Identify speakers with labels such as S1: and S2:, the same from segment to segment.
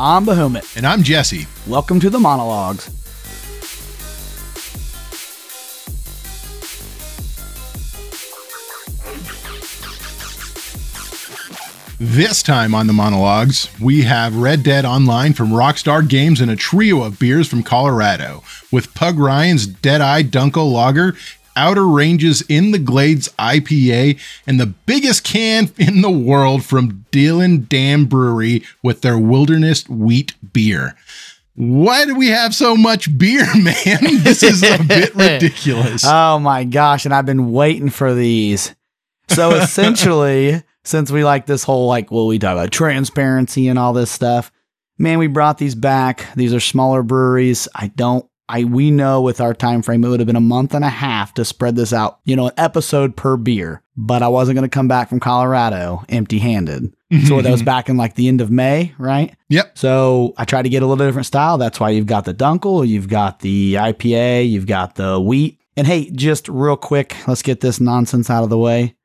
S1: I'm Bahamut.
S2: And I'm Jesse.
S1: Welcome to the Mana Logs.
S2: This time on the Mana Logs, we have Red Dead Online from Rockstar Games and a trio of beers from Colorado, with Pug Ryan's Deadeye Dunkel Lager, Outer Ranges in the Glades IPA, and the biggest can in the world from Dillon Dam Brewery with their Wildernest Wheat Beer. Why do we have so much beer, man? This is a bit ridiculous.
S1: Oh my gosh, and I've been waiting for these. So essentially, since we like this whole like well we talk about transparency and all this stuff, man, we brought these back. These are smaller breweries. I don't I we know with our time frame it would have been a month and a half to spread this out, you know, an episode per beer. But I wasn't going to come back from Colorado empty-handed. so that was back in like the end of May, right?
S2: Yep.
S1: So I tried to get a little different style. That's why you've got the Dunkel, you've got the IPA, you've got the wheat. And hey, just real quick, let's get this nonsense out of the way.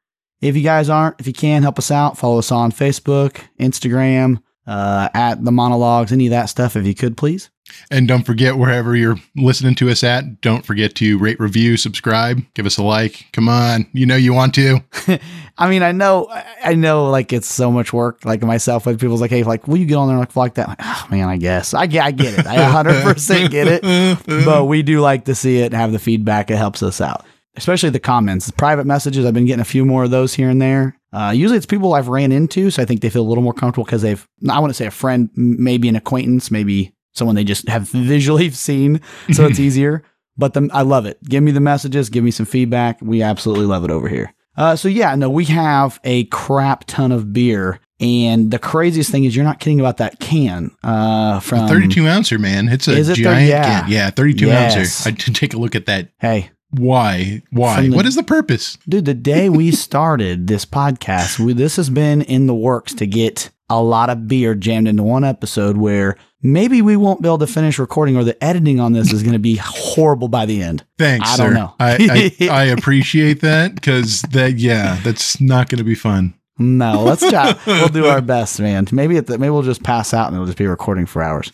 S1: If you guys aren't, if you can help us out, follow us on Facebook, Instagram, uh, at the Mana Logs, any of that stuff, if you could, please.
S2: And don't forget, wherever you're listening to us at, don't forget to rate, review, subscribe, give us a like. Come on, you know you want to.
S1: I mean, I know, I know, like it's so much work. Like myself, with people's like, hey, like, will you get on there like, like that? Like, oh man, I guess I get, I get it. I 100 percent get it. But we do like to see it and have the feedback. It helps us out, especially the comments, the private messages. I've been getting a few more of those here and there. Uh, usually it's people I've ran into, so I think they feel a little more comfortable because they've, I want to say a friend, maybe an acquaintance, maybe someone they just have visually seen, so it's easier. But the, I love it. Give me the messages, give me some feedback. We absolutely love it over here. Uh, so yeah, no, we have a crap ton of beer, and the craziest thing is you're not kidding about that can. Uh, from
S2: 32 ouncer, man. It's a
S1: it
S2: giant
S1: yeah.
S2: can. Yeah, 32
S1: Yes.
S2: ouncer. I did take a look at that.
S1: hey,
S2: Why? Why?
S1: The-
S2: what is the purpose?
S1: dude, the day we started this podcast, we, this has been in the works to get a lot of beer jammed into one episode where maybe we won't be able to finish recording or the editing on this is going to be horrible by the end.
S2: Thanks,
S1: I
S2: sir.
S1: don't know.
S2: I, I, I appreciate that because that, yeah, that's not going to be fun.
S1: No, let's try. we'll do our best, man. Maybe at the, maybe we'll just pass out and it'll just be recording for hours.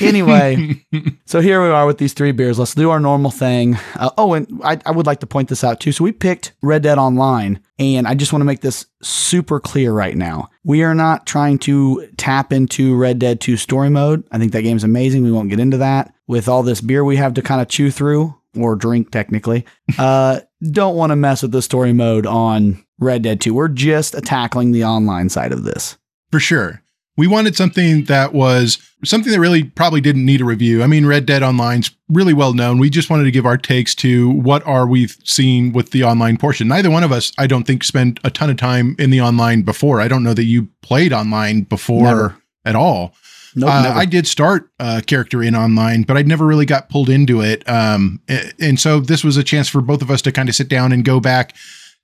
S1: Anyway, so here we are with these three beers. Let's do our normal thing. Uh, oh, and I, I would like to point this out too. So we picked Red Dead Online, and I just want to make this super clear right now. We are not trying to tap into Red Dead 2 story mode. I think that game's amazing. We won't get into that. With all this beer we have to kind of chew through or drink technically, uh, don't want to mess with the story mode on Red Dead 2. We're just tackling the online side of this.
S2: For sure. We wanted something that was something that really probably didn't need a review. I mean, Red Dead Online's really well known. We just wanted to give our takes to what are we seeing with the online portion. Neither one of us, I don't think, spent a ton of time in the online before. I don't know that you played online before
S1: Never.
S2: at all.
S1: Nope,
S2: Uh. I did start a character in online, but I never really got pulled into it. Um, and so this was a chance for both of us to kind of sit down and go back.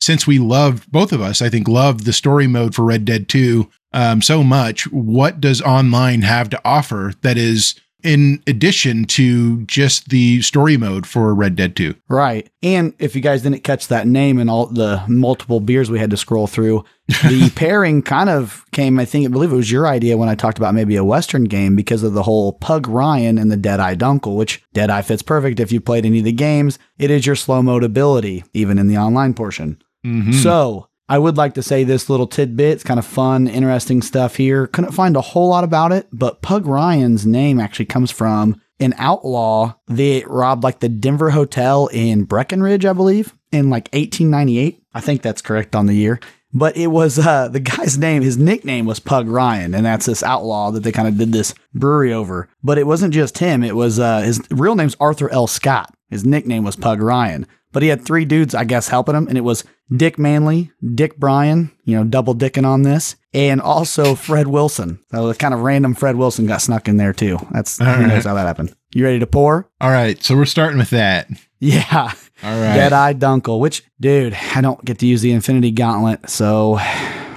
S2: Since we loved both of us, I think loved the story mode for Red Dead 2 um, so much. What does online have to offer that is in addition to just the story mode for Red Dead 2?
S1: Right. And if you guys didn't catch that name and all the multiple beers we had to scroll through, the pairing kind of came, I think, I believe it was your idea when I talked about maybe a Western game because of the whole Pug Ryan and the Deadeye Dunkel, which Deadeye fits perfect if you played any of the games. It is your slow mode ability, even in the online portion.
S2: Mhm.
S1: So I would like to say this little tidbit. It's kind of fun, interesting stuff here. Couldn't find a whole lot about it, but Pug Ryan's name actually comes from an outlaw that robbed like the Denver Hotel in Breckenridge, I believe, in like 1898. I think that's correct on the year. But it was uh, the guy's name, his nickname was Pug Ryan, and that's this outlaw that they kind of did this brewery over. But it wasn't just him, it was uh, his real name's Arthur L. Scott. His nickname was Pug Ryan. But he had three dudes, I guess, helping him, and it was Dick Manley, Dick Bryan, you know, double dicking on this, and also Fred Wilson. So the kind of random Fred Wilson got snuck in there too. That's
S2: All
S1: who
S2: right.
S1: knows how that happened. You ready to pour?
S2: All right. So we're starting with that.
S1: Yeah.
S2: All right.
S1: Dead Eye Dunkel, which, dude, I don't get to use the Infinity Gauntlet, so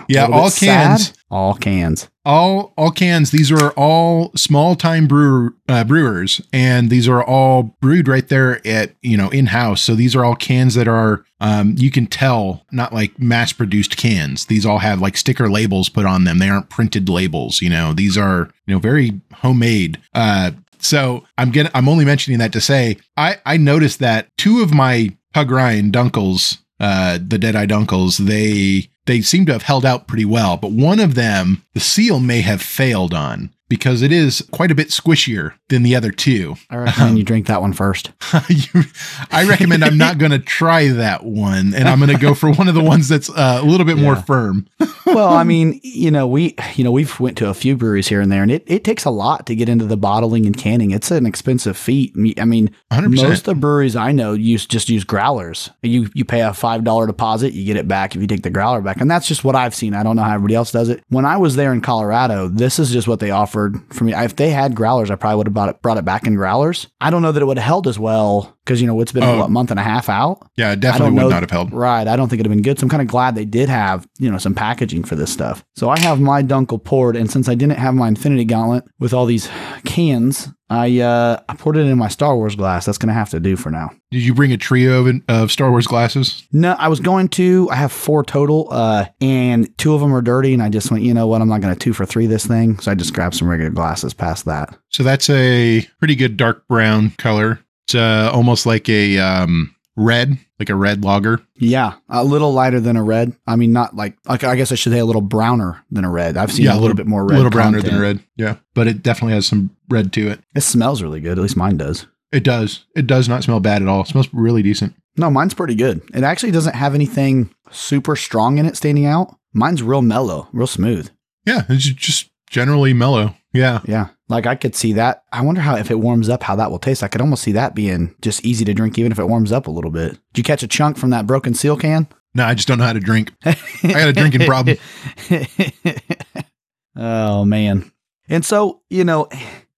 S2: Yeah, all cans,
S1: sad. All cans.
S2: all all cans. These are all small time brewer uh, brewers and these are all brewed right there at you know in house so these are all cans that are um, you can tell not like mass produced cans. These all have like sticker labels put on them. They aren't printed labels you know. These are you know very homemade. Uh so i'm gonna i'm only mentioning that to say i i noticed that two of my pug ryan dunkels uh the dead eye dunkels they they seem to have held out pretty well, but one of them, the seal may have failed on because it is quite a bit squishier than the other two.
S1: I recommend you drink that one first.
S2: You- I recommend I'm not going to try that one, and I'm going to go for one of the ones that's uh, a little bit more firm.
S1: well, I mean, you know, we you know we've went to a few breweries here and there, and it, it takes a lot to get into the bottling and canning. It's an expensive feat. I mean,
S2: 100%.
S1: most of the breweries I know use just use growlers. You you pay a five dollar deposit, you get it back if you take the growler back, and that's just what I've seen. I don't know how everybody else does it. When I was there in Colorado, this is just what they offered for me. If they had growlers, I probably would have brought it brought it back in growlers. I don't know that it would have held as well because you know it's been
S2: Oh.
S1: what month and a half out.
S2: Yeah, it definitely would
S1: know-
S2: not have held.
S1: Right. I don't think it'd have been good. So I'm kind of glad they did have, you know, some packaging for this stuff. So I have my Dunkel poured, and since I didn't have my Infinity Gauntlet with all these cans, I uh I poured it in my Star Wars glass. That's gonna have to do for now.
S2: Did you bring a trio of, of Star Wars glasses?
S1: No, I was going to. I have four total, uh, and two of them are dirty, and I just went, you know what, I'm not gonna two for three this thing. So I just grabbed some regular glasses past that.
S2: So that's a pretty good dark brown color. It's uh, almost like a um, red, like a red lager.
S1: Yeah, a little lighter than a red. I mean, not like, like I guess I should say a little browner than a red. I've seen
S2: Yeah,
S1: a little,
S2: little-
S1: bit more red.
S2: A little browner than red. Yeah, but it definitely has some red to it.
S1: It smells really good. At least mine does.
S2: It does. It does not smell bad at all. It smells really decent.
S1: No, mine's pretty good. It actually doesn't have anything super strong in it standing out. Mine's real mellow, real smooth.
S2: Yeah, it's just generally mellow. Yeah.
S1: Yeah. Like I could see that. I wonder how, if it warms up, how that will taste. I could almost see that being just easy to drink, even if it warms up a little bit. Did you catch a chunk from that broken seal can?
S2: No, I just don't know how to drink. I got a drinking problem.
S1: oh, man. And so, you know,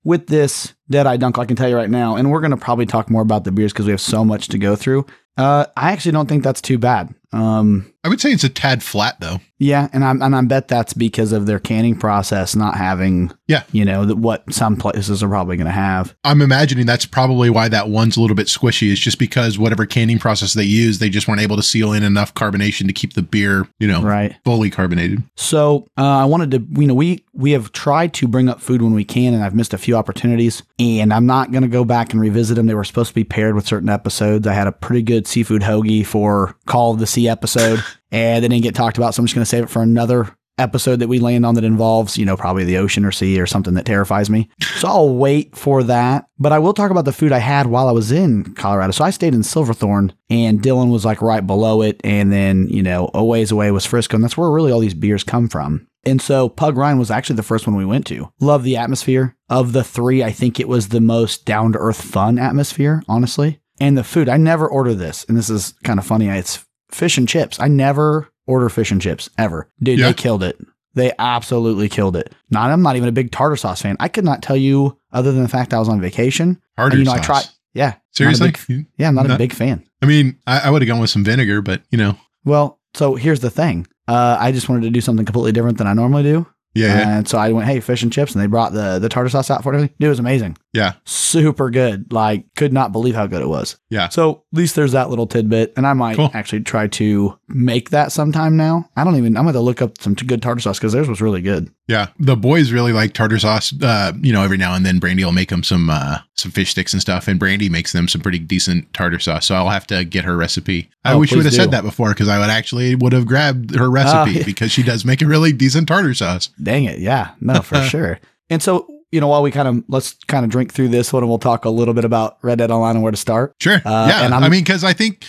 S1: with this Dead Eye Dunk, I can tell you right now, and we're going to probably talk more about the beers because we have so much to go through. Uh, I actually don't think that's too bad. Um,
S2: I would say it's a tad flat though.
S1: Yeah, and I and I bet that's because of their canning process not having
S2: Yeah.
S1: you know the, what some places are probably going to have.
S2: I'm imagining that's probably why that one's a little bit squishy. Is just because whatever canning process they use, they just weren't able to seal in enough carbonation to keep the beer, you know,
S1: Right.
S2: fully carbonated.
S1: So uh, I wanted to you know we we have tried to bring up food when we can, and I've missed a few opportunities, and I'm not going to go back and revisit them. They were supposed to be paired with certain episodes. I had a pretty good seafood hoagie for Call of the Sea episode, and they didn't get talked about, so I'm just going to save it for another episode that we land on that involves, you know, probably the ocean or sea or something that terrifies me. So I'll wait for that. But I will talk about the food I had while I was in Colorado. So I stayed in Silverthorne and Dillon was like right below it. And then, you know, a ways away was Frisco. And that's where really all these beers come from. And so Pug Ryan was actually the first one we went to. Love the atmosphere. Of the three, I think it was the most down to earth fun atmosphere, honestly. And the food, I never order this. And this is kind of funny. It's fish and chips. I never order fish and chips ever. Dude,
S2: Yeah.
S1: they killed it. They absolutely killed it. Not, I'm not even a big tartar sauce fan. I could not tell you other than the fact I was on vacation. And, you know,
S2: sauce.
S1: I tried. Yeah.
S2: Seriously?
S1: big- yeah, I'm not, a big fan.
S2: I mean, I, I would have gone with some vinegar, but you know,
S1: Well, so here's the thing. Uh, I just wanted to do something completely different than I normally do.
S2: Yeah, yeah.
S1: And so I went, hey, fish and chips, and they brought the the tartar sauce out for me. Dude, it was amazing.
S2: Yeah.
S1: Super good. Like, could not believe how good it was.
S2: Yeah.
S1: So at least there's that little tidbit. And I might
S2: Cool.
S1: actually try to make that sometime now. I don't even, I'm going to look up some good tartar sauce because theirs was really good.
S2: Yeah, the boys really like tartar sauce. Uh, you know, every now and then Brandy will make them some uh, some fish sticks and stuff, and Brandy makes them some pretty decent tartar sauce. So I'll have to get her recipe. I
S1: Oh,
S2: wish you would have said that before because I would actually would have grabbed her recipe
S1: yeah.
S2: because she does make a really decent tartar sauce.
S1: Dang it. Yeah. No, for sure. And so, you know, while we kind of, let's kind of drink through this one and we'll talk a little bit about Red Dead Online and where to start.
S2: Sure.
S1: Uh,
S2: yeah.
S1: and
S2: I mean, because I think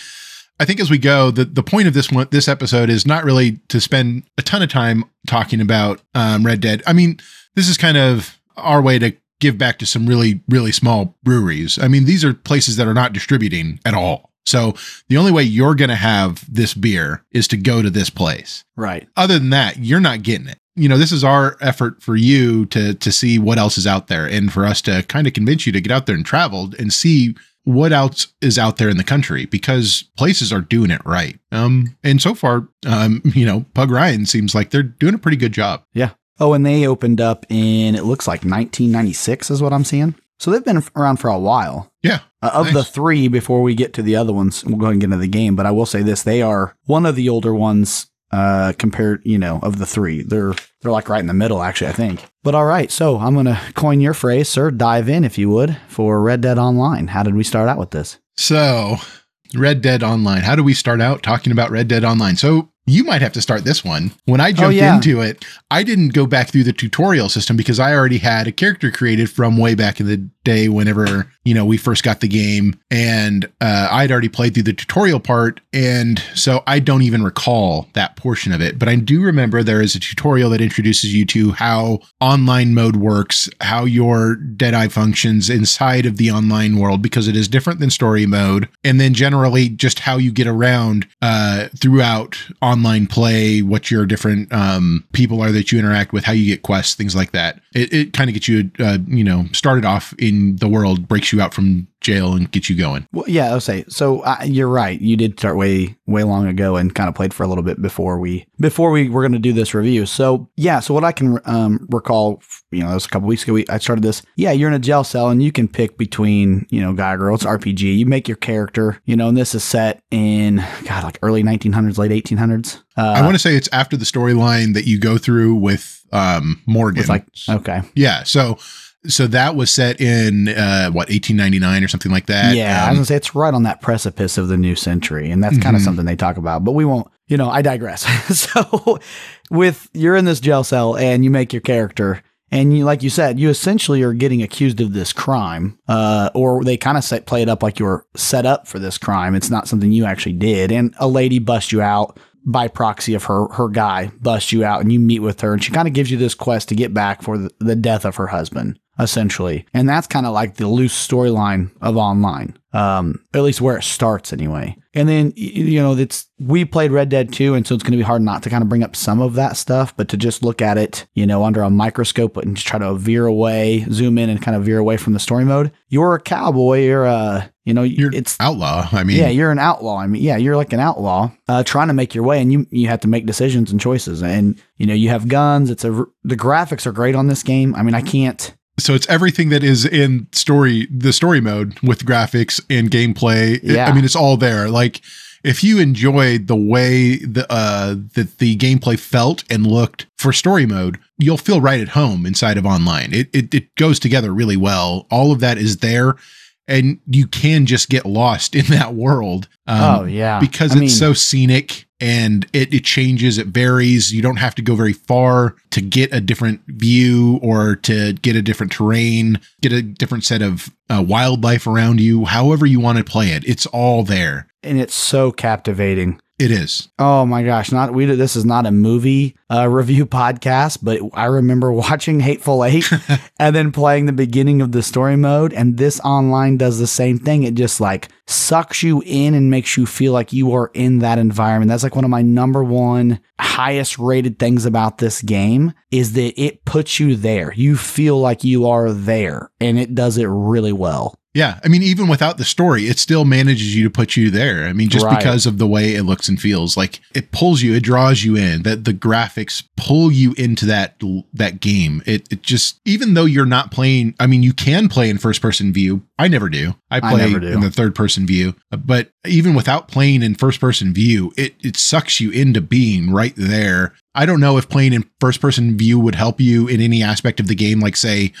S2: I think as we go, the the point of this one this episode is not really to spend a ton of time talking about um, Red Dead. I mean, this is kind of our way to give back to some really really small breweries. I mean, these are places that are not distributing at all. So the only way you're going to have this beer is to go to this place.
S1: Right.
S2: Other than that, you're not getting it. You know, this is our effort for you to to see what else is out there and for us to kind of convince you to get out there and travel and see what else is out there in the country because places are doing it right. Um, and so far, um, you know, Pug Ryan seems like they're doing a pretty good job.
S1: Yeah. Oh, and they opened up in it looks like 1996 is what I'm seeing. So they've been around for a while.
S2: Yeah.
S1: Uh, of
S2: Nice.
S1: the three, before we get to the other ones, we'll go and get into the game. But I will say this: they are one of the older ones uh, compared, you know, of the three. They're they're like right in the middle, actually. I think. But all right, so I'm gonna coin your phrase, sir. Dive in, if you would, for Red Dead Online. How did we start out with this?
S2: So, Red Dead Online. How do we start out talking about Red Dead Online? So, you might have to start this one. When I jumped
S1: yeah.
S2: into it, I didn't go back through the tutorial system because I already had a character created from way back in the day whenever, you know, we first got the game. And uh, I'd already played through the tutorial part. And so I don't even recall that portion of it, but I do remember there is a tutorial that introduces you to how online mode works, how your Deadeye functions inside of the online world because it is different than story mode. And then generally just how you get around uh, throughout online play, what your different um, people are that you interact with, how you get quests, things like that. It, it kind of gets you, uh, you know, started off in the world, breaks you out from jail and gets you going.
S1: Well, yeah, I'll say. So uh, you're right. You did start way way long ago and kind of played for a little bit before we before we were going to do this review. So yeah, so what I can um, recall, you know, it was a couple weeks ago. We, I started this. Yeah, you're in a jail cell and you can pick between you know guy or girl. It's RPG. You make your character. You know, and this is set in God like early 1900s, late 1800s. Uh,
S2: I want to say it's after the storyline that you go through with um, Morgan.
S1: It's like okay,
S2: yeah, so so that was set in uh, what 1899 or something like that.
S1: yeah. I was
S2: Um,
S1: gonna say it's right on that precipice of the new century, and that's kind of
S2: Mhm.
S1: something they talk about. But we won't. You know, I digress. so, with you're in this jail cell and you make your character, and you, like you said, you essentially are getting accused of this crime, uh, or they kind of play it up like you were set up for this crime. It's not something you actually did, and a lady busts you out by proxy of her her guy busts you out and you meet with her and she kind of gives you this quest to get back for the, the death of her husband essentially and that's kind of like the loose storyline of online um at least where it starts anyway and then you know it's we played red dead 2 and so it's going to be hard not to kind of bring up some of that stuff but to just look at it you know under a microscope and just try to veer away zoom in and kind of veer away from the story mode you're a cowboy you're a you know
S2: you're
S1: it's
S2: outlaw. I mean,
S1: yeah, you're an outlaw. I mean, yeah, you're like an outlaw uh, trying to make your way, and you you have to make decisions and choices. And you know, you have guns. It's a the graphics are great on this game. I mean, I can't.
S2: So it's everything that is in story the story mode with graphics and gameplay.
S1: Yeah.
S2: i mean it's all there. Like if you enjoyed the way the uh that the gameplay felt and looked for story mode you'll feel right at home inside of online. It it, it goes together really well. All of that is there and you can just get lost in that world um,
S1: oh yeah,
S2: because
S1: I
S2: it's
S1: mean,
S2: so scenic and it, it changes, it varies. You don't have to go very far to get a different view or to get a different terrain, get a different set of uh, wildlife around you. However, you want to play it, it's all there.
S1: and it's so captivating.
S2: It is.
S1: Oh my gosh, not we. This is not a movie uh, review podcast, but I remember watching Hateful Eight and then playing the beginning of the story mode, and this online does the same thing. It just like sucks you in and makes you feel like you are in that environment. That's like one of my number one highest rated things about this game is that it puts you there. You feel like you are there, and it does it really well.
S2: Yeah. I mean, even without the story, it still manages you to put you there. I mean, just
S1: Right.
S2: because of the way it looks and feels like it pulls you, it draws you in that the graphics pull you into that, that game. It, it just, even though you're not playing, I mean, you can play in first person view. I never do. I
S1: I
S2: play
S1: never do.
S2: in the third person view, but even without playing in first person view, it, it sucks you into being right there. I don't know if playing in first person view would help you in any aspect of the game, like say,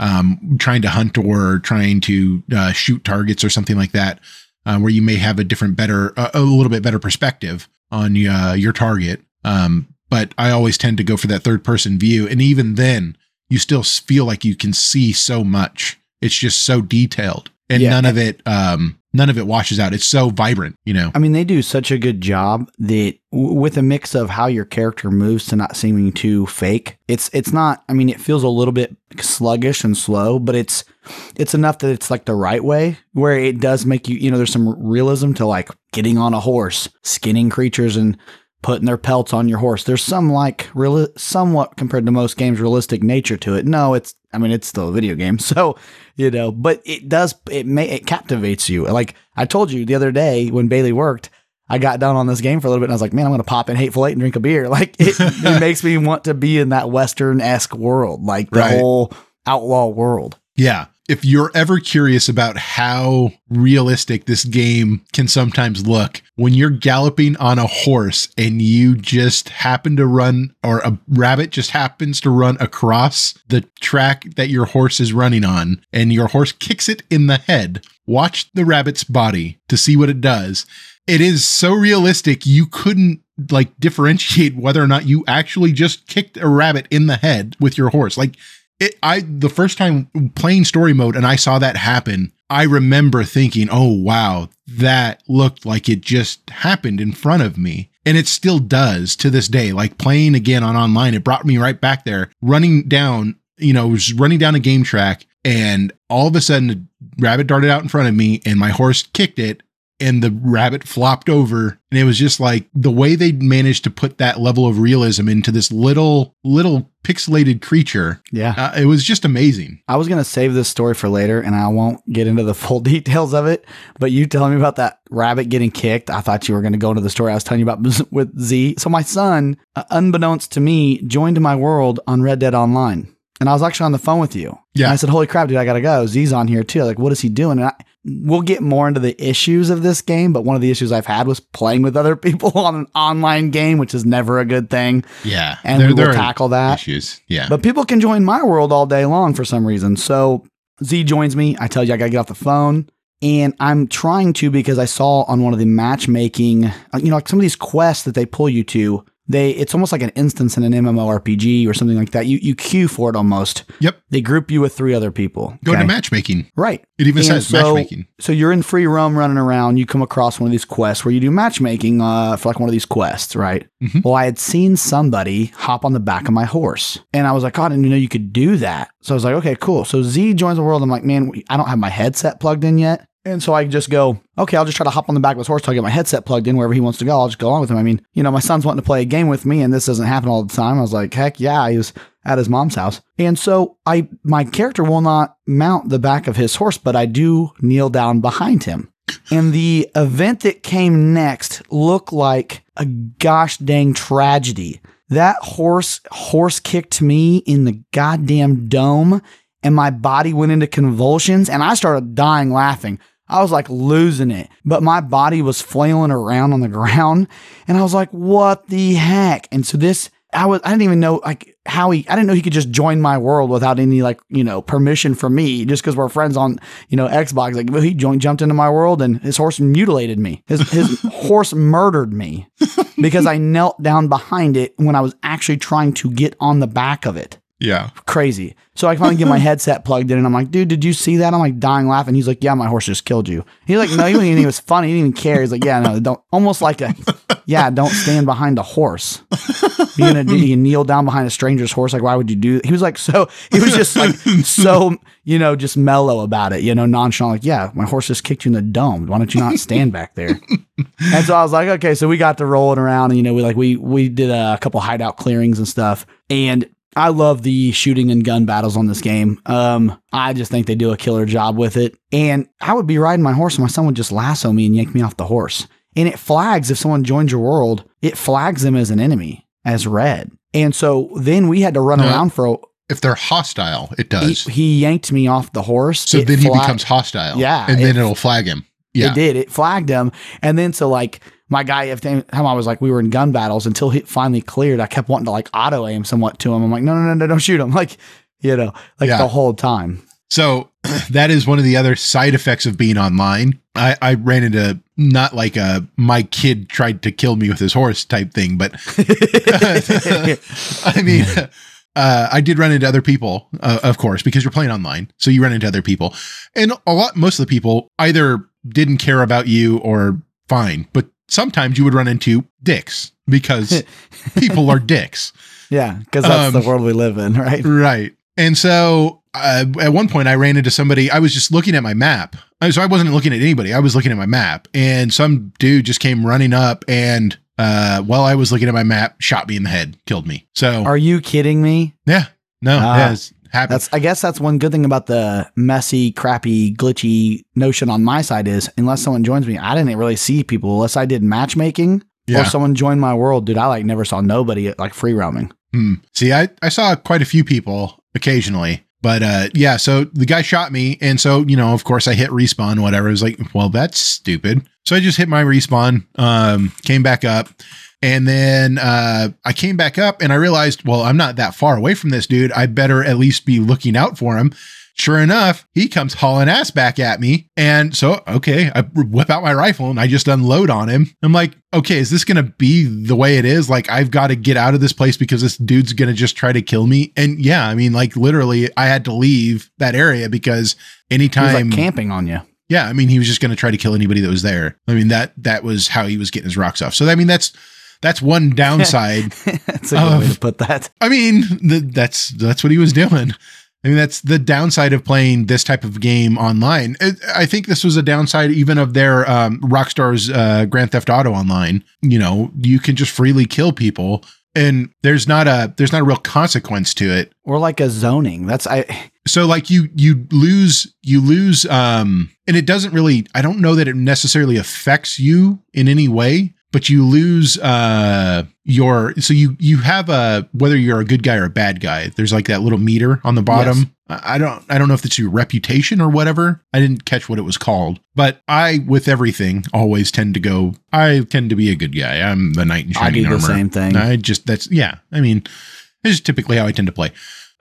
S2: um, trying to hunt or trying to uh, shoot targets or something like that, uh, where you may have a different, better, uh, a little bit better perspective on uh, your target. Um, but I always tend to go for that third person view, and even then, you still feel like you can see so much. It's just so detailed, and
S1: Yeah.
S2: none of it, um, none of it washes out. It's so vibrant, you know.
S1: I mean, they do such a good job that w- with a mix of how your character moves to not seeming too fake. It's it's not. I mean, it feels a little bit sluggish and slow, but it's it's enough that it's like the right way where it does make you. You know, there's some realism to like getting on a horse, skinning creatures, and putting their pelts on your horse. There's some like real, somewhat compared to most games, realistic nature to it. No, it's, I mean, it's still a video game. So, you know, but it does, it may, it captivates you. Like I told you the other day when Bailey worked, I got down on this game for a little bit and I was like, man, I'm going to pop in Hateful Eight and drink a beer. Like it, it makes me want to be in that Western esque world, like the
S2: Right.
S1: whole outlaw world.
S2: Yeah. If you're ever curious about how realistic this game can sometimes look, when you're galloping on a horse and you just happen to run, or a rabbit just happens to run across the track that your horse is running on, and your horse kicks it in the head, watch the rabbit's body to see what it does. It is so realistic, you couldn't like differentiate whether or not you actually just kicked a rabbit in the head with your horse. Like, it, I the first time playing story mode and I saw that happen, I remember thinking, "Oh wow, that looked like it just happened in front of me." And it still does to this day. Like playing again on online, it brought me right back there, running down, you know, was running down a game track and all of a sudden a rabbit darted out in front of me and my horse kicked it and the rabbit flopped over and it was just like the way they managed to put that level of realism into this little little pixelated creature
S1: Yeah.
S2: uh, it was just amazing
S1: I was going to save this story for later and I won't get into the full details of it. But you telling me about that rabbit getting kicked, I thought you were going to go into the story I was telling you about with Z. So my son, uh, unbeknownst to me, joined my world on Red Dead Online. And I was actually on the phone with you.
S2: Yeah.
S1: And I said, Holy crap, dude, I got to go. Z's on here too. Like, what is he doing? And I, we'll get more into the issues of this game. But one of the issues I've had was playing with other people on an online game, which is never a good thing.
S2: yeah
S1: And we will tackle that.
S2: issues yeah
S1: But people can join my world all day long for some reason. So Z joins me. I tell you, I got to get off the phone. And I'm trying to because I saw on one of the matchmaking, uh, you know, like some of these quests that they pull you to, they it's almost like an instance in an MMORPG or something like that. You you queue for it almost.
S2: Yep.
S1: They group you with three other people.
S2: go
S1: okay?
S2: to matchmaking
S1: Right.
S2: it even
S1: And
S2: says
S1: so-
S2: matchmaking
S1: So you're in free roam running around. You come across one of these quests where you do matchmaking uh, for like one of these quests, right?
S2: Mhm.
S1: Well, I had seen somebody hop on the back of my horse, and I was like, "God, I didn't know you could do that." So I was like, "Okay, cool." So Z joins the world. I'm like, "Man, I don't have my headset plugged in yet." And so I just go, okay, I'll just try to hop on the back of his horse till I get my headset plugged in wherever he wants to go. I'll just go along with him. I mean, you know, my son's wanting to play a game with me, and this doesn't happen all the time. I was like, heck yeah, he was at his mom's house. And so I my character will not mount the back of his horse, but I do kneel down behind him. And the event that came next looked like a gosh dang tragedy. That horse horse kicked me in the goddamn dome and my body went into convulsions and I started dying laughing. I was like losing it, but my body was flailing around on the ground and I was like, what the heck? And so this, I was, I didn't even know like how he, I didn't know he could just join my world without any like, you know, permission from me just because we're friends on, you know, Xbox. Like he joined, jumped into my world and his horse mutilated me. His, his horse murdered me because I knelt down behind it when I was actually trying to get on the back of it
S2: yeah
S1: crazy. So I finally get my headset plugged in and I'm like, dude, did you see that? I'm like dying laughing. He's like, yeah, my horse just killed you. He's like, no, he wasn't even, he was funny. He didn't even care. He's like, yeah, no, don't, almost like a, yeah, don't stand behind a horse. You're gonna do, you kneel down behind a stranger's horse. Like, why would you do? He was like, so, he was just like, so, you know, just mellow about it, you know, nonchalant. Like, yeah, my horse just kicked you in the dome. Why don't you not stand back there? And so I was like, okay, so we got to rolling around and, you know, we like, we, we did a couple hideout clearings and stuff. And I love the shooting and gun battles on this game. Um, I just think they do a killer job with it. And I would be riding my horse and my son would just lasso me and yank me off the horse. And it flags if someone joins your world, it flags them as an enemy, as red. And so then we had to run
S2: No.
S1: around for.
S2: if they're hostile it does
S1: he yanked me off the horse.
S2: so then he becomes hostile
S1: Yeah,
S2: and then
S1: it-
S2: it'll flag him yeah
S1: It did. It flagged him. And then so like my guy, if time I was like, we were in gun battles until he finally cleared. I kept wanting to like auto aim somewhat to him. I'm like, no, no, no, no, don't shoot him. Like, you know, like
S2: Yeah.
S1: the whole time.
S2: So that is one of the other side effects of being online. I, I ran into not like a my kid tried to kill me with his horse type thing, but I mean, uh, I did run into other people, uh, of course, because you're playing online. So you run into other people, and a lot, most of the people either didn't care about you or fine, but sometimes you would run into dicks because people are dicks.
S1: yeah, because that's
S2: Um,
S1: the world we live in, right?
S2: Right. And so uh, at one point, I ran into somebody. I was just looking at my map. Uh, So I wasn't looking at anybody. I was looking at my map, and some dude just came running up and uh, while I was looking at my map, shot me in the head, killed me. So
S1: Are you kidding me?
S2: yeah, no,
S1: Ah.
S2: yeah,
S1: That's I guess that's one good thing about the messy, crappy, glitchy notion on my side is unless someone joins me, I didn't really see people unless I did matchmaking
S2: Yeah.
S1: or someone joined my world, dude. I like never saw nobody like free roaming.
S2: Hmm. See, I, I saw quite a few people occasionally, but uh, yeah. So the guy shot me, and so you know, of course, I hit respawn. Whatever. I was like, well, that's stupid. So I just hit my respawn, um, came back up, and then uh, I came back up, and I realized, well, I'm not that far away from this dude. I better at least be looking out for him. Sure enough, he comes hauling ass back at me. And so, okay, I whip out my rifle and I just unload on him. I'm like, okay, is this going to be the way it is? Like, I've got to get out of this place because this dude's going to just try to kill me. And yeah, I mean, like, literally, I had to leave that area because
S1: He was
S2: anytime.
S1: like camping on you.
S2: yeah, I mean, he was just going to try to kill anybody that was there. I mean, that that was how he was getting his rocks off. So, I mean, that's. That's one downside.
S1: that's a good way to put that.
S2: I mean, the, that's that's what he was doing. I mean, that's the downside of playing this type of game online. It, I think this was a downside even of their um, Rockstar's uh, Grand Theft Auto Online. You know, you can just freely kill people, and there's not a there's not a real consequence to it.
S1: Or like a zoning. That's I
S2: So like you you lose you lose um and it doesn't really I don't know that it necessarily affects you in any way but you lose uh your so you you have a whether you're a good guy or a bad guy there's like that little meter on the bottom
S1: Yes.
S2: I I don't I don't know if it's your reputation or whatever I didn't catch what it was called but I with everything always tend to go I tend to be a good guy I'm the knight in shining
S1: I
S2: shining
S1: do the
S2: armor
S1: same thing.
S2: I just that's yeah. I mean, it's just typically how I tend to play.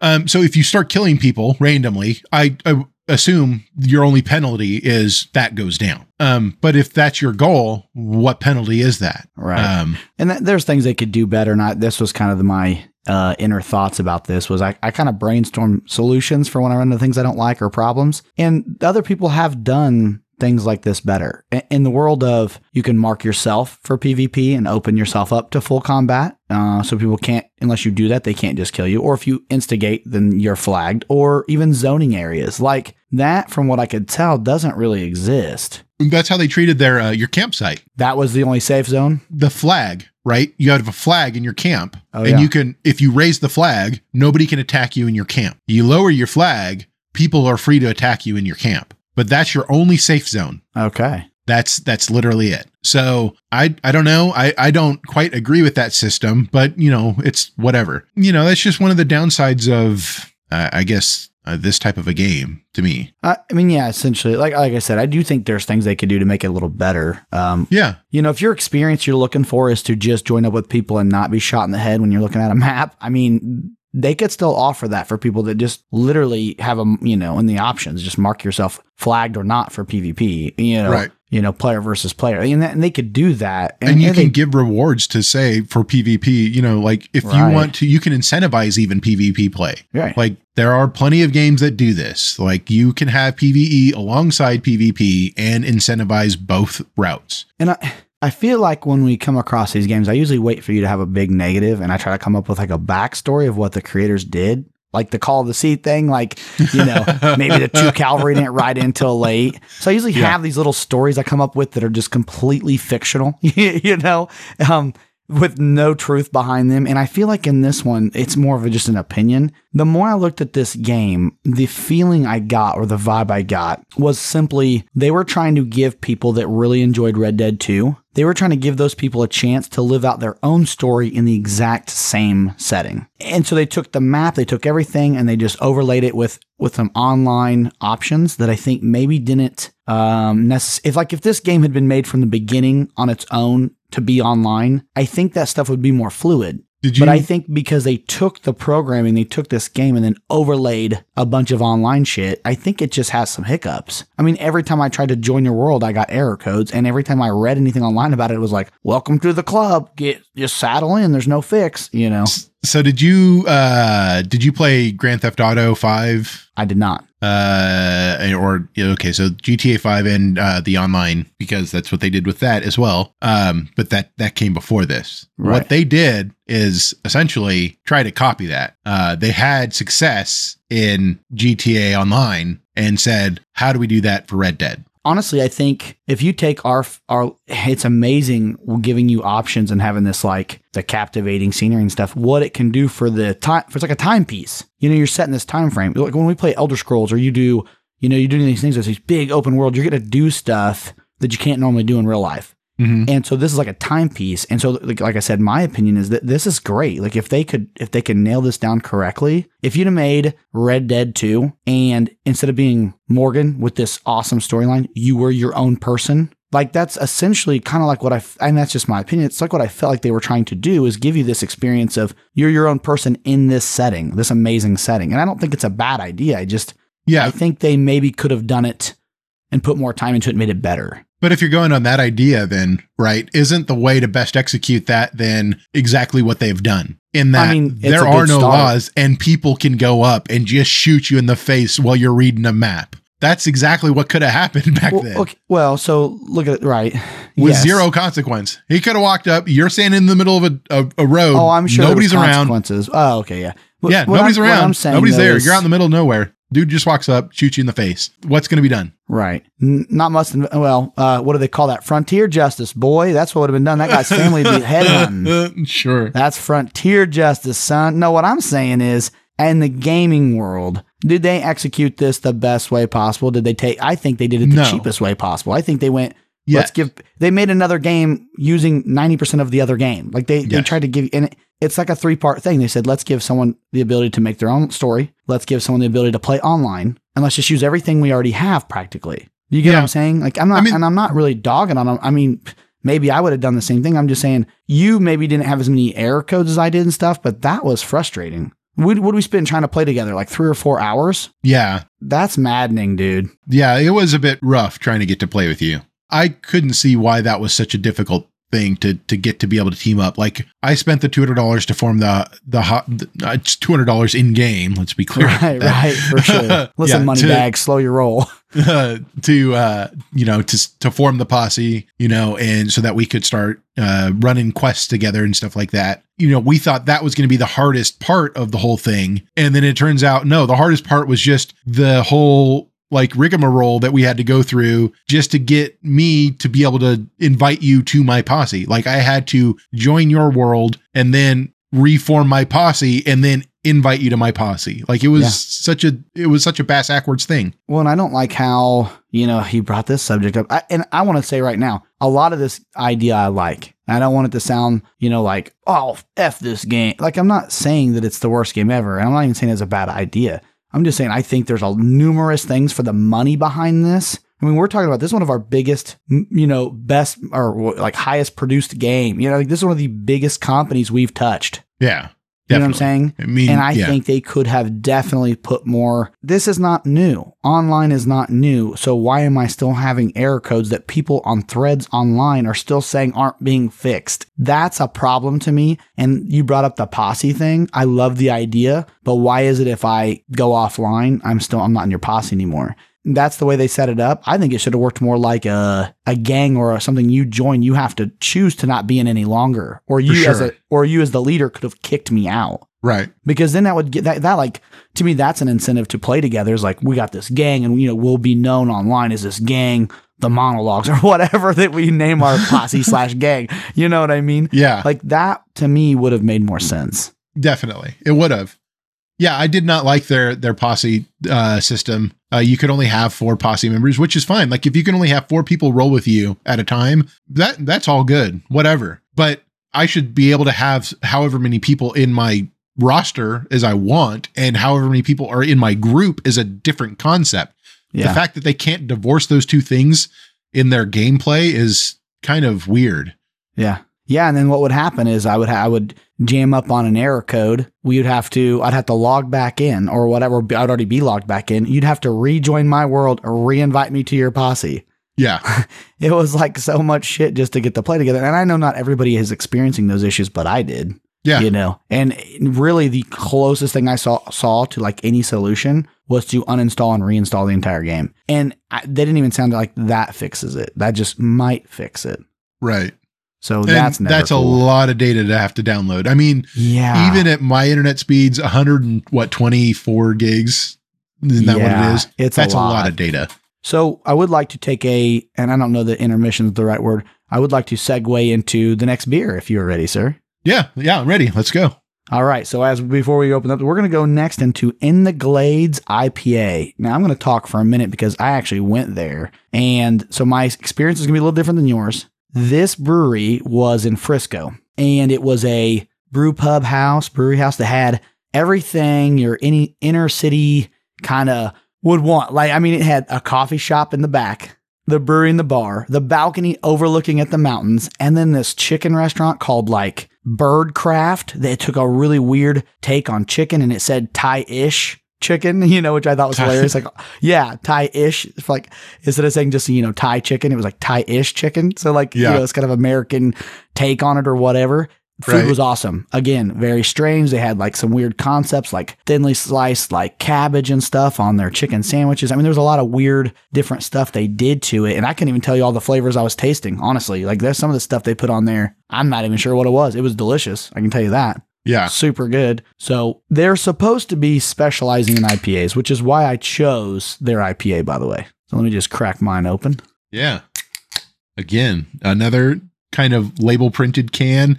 S2: Um, so if you start killing people randomly, I, I assume your only penalty is that goes down. Um, but if that's your goal, what penalty is that?
S1: Right.
S2: Um,
S1: And th- there's things they could do better. Not this was kind of the, my uh, inner thoughts about this was I, I kind of brainstorm solutions for when I run into things I don't like or problems. And other people have done things like this better. In the world of you can mark yourself for PvP and open yourself up to full combat. Uh, so people can't, unless you do that, they can't just kill you. Or if you instigate, then you're flagged. Or even zoning areas like that, from what I could tell, doesn't really exist.
S2: that's how they treated their uh, your campsite.
S1: That was the only safe zone.
S2: The flag, right? You have a flag in your camp,
S1: Oh,
S2: and
S1: yeah.
S2: you can if you raise the flag, nobody can attack you in your camp. You lower your flag, people are free to attack you in your camp. But that's your only safe zone.
S1: Okay.
S2: That's that's literally it. So I I don't know. I I don't quite agree with that system, but you know it's whatever. You know that's just one of the downsides of uh, I guess uh, this type of a game to me.
S1: Uh, I mean, yeah, essentially, like like I said, I do think there's things they could do to make it a little better. Um,
S2: Yeah,
S1: you know, if your experience you're looking for is to just join up with people and not be shot in the head when you're looking at a map, I mean, they could still offer that for people that just literally have a you know, in the options, just mark yourself flagged or not for PvP, you know,
S2: Right.
S1: You know, player versus player, and, that, and they could do that,
S2: and, you
S1: they-
S2: can give rewards to say for PvP. You know, like if you want to, you can incentivize even PvP play.
S1: right.
S2: Like there are plenty of games that do this. Like you can have PvE alongside PvP and incentivize both routes.
S1: And I, I feel like when we come across these games, I usually wait for you to have a big negative and I try to come up with like a backstory of what the creators did. Like the Call of the Sea thing, like, you know, maybe the two cavalry didn't ride in till late. So I usually
S2: Yeah.
S1: have these little stories I come up with that are just completely fictional, you know, um, with no truth behind them. And I feel like in this one, it's more of a, just an opinion. The more I looked at this game, the feeling I got or the vibe I got was simply they were trying to give people that really enjoyed Red Dead 2, they were trying to give those people a chance to live out their own story in the exact same setting. And so they took the map, they took everything, and they just overlaid it with with some online options that I think maybe didn't um necess- if like if this game had been made from the beginning on its own to be online, I think that stuff would be more fluid.
S2: Did you?
S1: But I think because they took the programming, they took this game and then overlaid a bunch of online shit, I think it just has some hiccups. I mean, every time I tried to join your world, I got error codes. And every time I read anything online about it, it was like, welcome to the club. Get just saddle in. There's no fix, you know?
S2: So did you? uh Did you play Grand Theft Auto Five?
S1: I did not.
S2: uh or okay so gta 5 and uh the online because that's what they did with that as well um but that that came before this
S1: Right.
S2: what they did is essentially try to copy that uh they had success in gta online and said how do we do that for red dead
S1: honestly, I think if you take our our, it's amazing giving you options and having this like the captivating scenery and stuff. What it can do for the time, for it's like a timepiece. You know, you're setting this time frame. Like when we play Elder Scrolls, or you do, you know, you're doing these things as these big open world. You're gonna do stuff that you can't normally do in real life.
S2: Mhm.
S1: And so this is like a timepiece. And so, like, like I said, my opinion is that this is great. Like if they could, if they could nail this down correctly, if you'd have made Red Dead 2 and instead of being Morgan with this awesome storyline, you were your own person. Like that's essentially kind of like what I, and that's just my opinion. It's like what I felt like they were trying to do is give you this experience of you're your own person in this setting, this amazing setting. And I don't think it's a bad idea. I just,
S2: Yeah,
S1: I think they maybe could have done it and put more time into it and made it better.
S2: But if you're going on that idea, then, right, isn't the way to best execute that then exactly what they've done? In that
S1: I mean,
S2: there are no
S1: start.
S2: laws and people can go up and just shoot you in the face while you're reading a map. That's exactly what could have happened back
S1: Well,
S2: then.
S1: okay, well, so look at it, right.
S2: With
S1: Yes.
S2: zero consequence. He could have walked up. You're standing in the middle of a, a, a road.
S1: Oh, I'm sure
S2: Nobody's around.
S1: consequences. Oh, okay, yeah. What-
S2: Yeah,
S1: what
S2: nobody's
S1: I'm-
S2: around.
S1: Saying,
S2: nobody's there.
S1: is-
S2: You're out in the middle of nowhere. Dude just walks up, shoots you in the face. What's going to be done?
S1: Right. N- not much. Well, uh, what do they call that? Frontier justice, boy. That's what would have been done. That guy's family would be headhunting.
S2: sure.
S1: That's frontier justice, son. No, what I'm saying is, in the gaming world, did they execute this the best way possible? Did they take? I think they did it the
S2: No.
S1: cheapest way possible. I think they went.
S2: Yeah.
S1: Let's give. They made another game using ninety percent of the other game. Like they, they tried to give, and it, it's like a three part thing. They said, let's give someone the ability to make their own story. Let's give someone the ability to play online, and let's just use everything we already have practically. You get
S2: Yeah.
S1: what I'm saying? Like I'm not,
S2: I mean-
S1: and I'm not really dogging on them. I mean, maybe I would have done the same thing. I'm just saying you maybe didn't have as many error codes as I did and stuff, but that was frustrating. What did we spend trying to play together? Like three or four hours?
S2: Yeah.
S1: That's maddening, dude.
S2: Yeah, it was a bit rough trying to get to play with you. I couldn't see why that was such a difficult thing to to get to be able to team up. Like I spent the two hundred dollars to form the the hot. Uh, it's two hundred dollars in game. Let's be clear.
S1: Right, right, for sure. Listen,
S2: Yeah,
S1: money
S2: to-
S1: bag, slow your roll.
S2: to uh you know to to form the posse you know and so that we could start uh running quests together and stuff like that you know we thought that was going to be the hardest part of the whole thing and then it turns out no the hardest part was just the whole like rigmarole that we had to go through just to get me to be able to invite you to my posse like i had to join your world and then reform my posse and then invite you to my posse like it was
S1: Yeah.
S2: such a it was such a bass backwards thing
S1: Well, and I don't like how, you know, he brought this subject up. I, and I want to say right now, a lot of this idea I like. I don't want it to sound, you know, like, oh, F this game. Like, I'm not saying that it's the worst game ever. And I'm not even saying it's a bad idea. I'm just saying I think there's a numerous things for the money behind this. I mean, we're talking about this is one of our biggest, you know, best or like highest produced game. You know, like this is one of the biggest companies we've touched.
S2: Yeah.
S1: You know what I'm saying?
S2: I mean,
S1: And I
S2: yeah.
S1: think they could have definitely put more. This is not new. Online is not new. So why am I still having error codes that people on threads online are still saying aren't being fixed? That's a problem to me. And you brought up the posse thing. I love the idea, but why is it if I go offline, I'm still I'm not in your posse anymore? That's the way they set it up. I think it should have worked more like a a gang or a, something you join. You have to choose to not be in any longer, or you as a or you as the leader could have kicked me out
S2: right.
S1: because then that would get that, that like to me that's an incentive to play together is like we got this gang and you know we'll be known online as this gang the Mana Logs or whatever that we name our posse slash gang you know what i mean
S2: Yeah,
S1: like that to me would have made more sense
S2: definitely. It would have. Yeah, I did not like their their posse uh, system. Uh, you could only have four posse members, which is fine. Like if you can only have four people roll with you at a time, that that's all good. Whatever. But I should be able to have however many people in my roster as I want, and however many people are in my group is a different concept.
S1: yeah
S2: The fact that they can't divorce those two things in their gameplay is kind of weird.
S1: yeah yeah and then what would happen is i would ha- i would jam up on an error code we would have to i'd have to log back in or whatever i'd already be logged back in you'd have to rejoin my world or re-invite me to your posse
S2: Yeah.
S1: it was like so much shit just to get to play together. And I know not everybody is experiencing those issues, but I did.
S2: Yeah.
S1: You know, and really the closest thing I saw saw to like any solution was to uninstall and reinstall the entire game. And I, they didn't even sound like that fixes it. That just might fix it.
S2: Right.
S1: So
S2: And
S1: that's
S2: that's a lot of data to have to download. I mean,
S1: yeah.
S2: even at my internet speeds, 100 and what 24 gigs. Isn't that what it is?
S1: It's
S2: That's
S1: a
S2: a
S1: lot.
S2: lot of data.
S1: So I would like to take a, and I don't know that intermission is the right word. I would like to segue into the next beer if you are ready, sir.
S2: Yeah, yeah, I'm ready. Let's go.
S1: All right. So as before we open up, we're going to go next into In the Glades IPA. Now I'm going to talk for a minute because I actually went there, and so my experience is going to be a little different than yours. This brewery was in Frisco, and it was a brew pub house, brewery house that had everything your any inner city kind of would want. Like, I mean, it had a coffee shop in the back, the brewery in the bar, the balcony overlooking at the mountains, and then this chicken restaurant called like Birdcraft. They took a really weird take on chicken and it said Thai ish chicken, you know, which I thought was hilarious. like, yeah, Thai ish. Like, instead of saying just, you know, Thai chicken, it was like Thai ish chicken. So, like,
S2: Yeah.
S1: you know, it's kind of American take on it or whatever. Food
S2: Right.
S1: was awesome. Again, very strange. They had like some weird concepts like thinly sliced like cabbage and stuff on their chicken sandwiches. I mean, there was a lot of weird different stuff they did to it. And I couldn't even tell you all the flavors I was tasting, honestly. Like there's some of the stuff they put on there. I'm not even sure what it was. It was delicious. I can tell you that.
S2: Yeah.
S1: Super good. So they're supposed to be specializing in IPAs, which is why I chose their IPA, by the way. So let me just crack mine open.
S2: Yeah. Again, another kind of label printed can.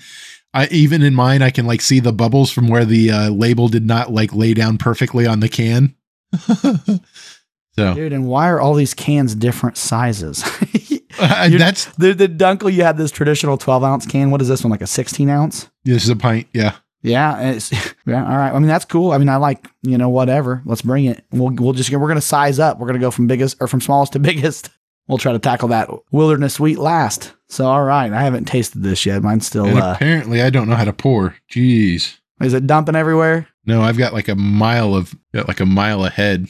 S2: I even in mine, I can like see the bubbles from where the uh, label did not like lay down perfectly on the can. so
S1: Dude, and why are all these cans different sizes?
S2: uh, that's
S1: The the Dunkel, you had this traditional 12 ounce can. What is this one? Like a 16 ounce?
S2: this is a pint. Yeah.
S1: Yeah, it's yeah. All right. I mean, that's cool. I mean, I like you know whatever. Let's bring it. We'll we'll just we're gonna size up. We're gonna go from biggest or from smallest to biggest. We'll try to tackle that Wildernest Wheat last. So all right, I haven't tasted this yet. Mine's still.
S2: And
S1: Uh,
S2: apparently, I don't know how to pour. Jeez.
S1: is it dumping everywhere?
S2: No, I've got like a mile of got like a mile ahead.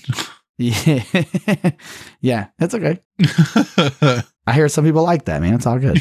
S1: Yeah, yeah. That's okay. I hear some people like that, man. It's all good.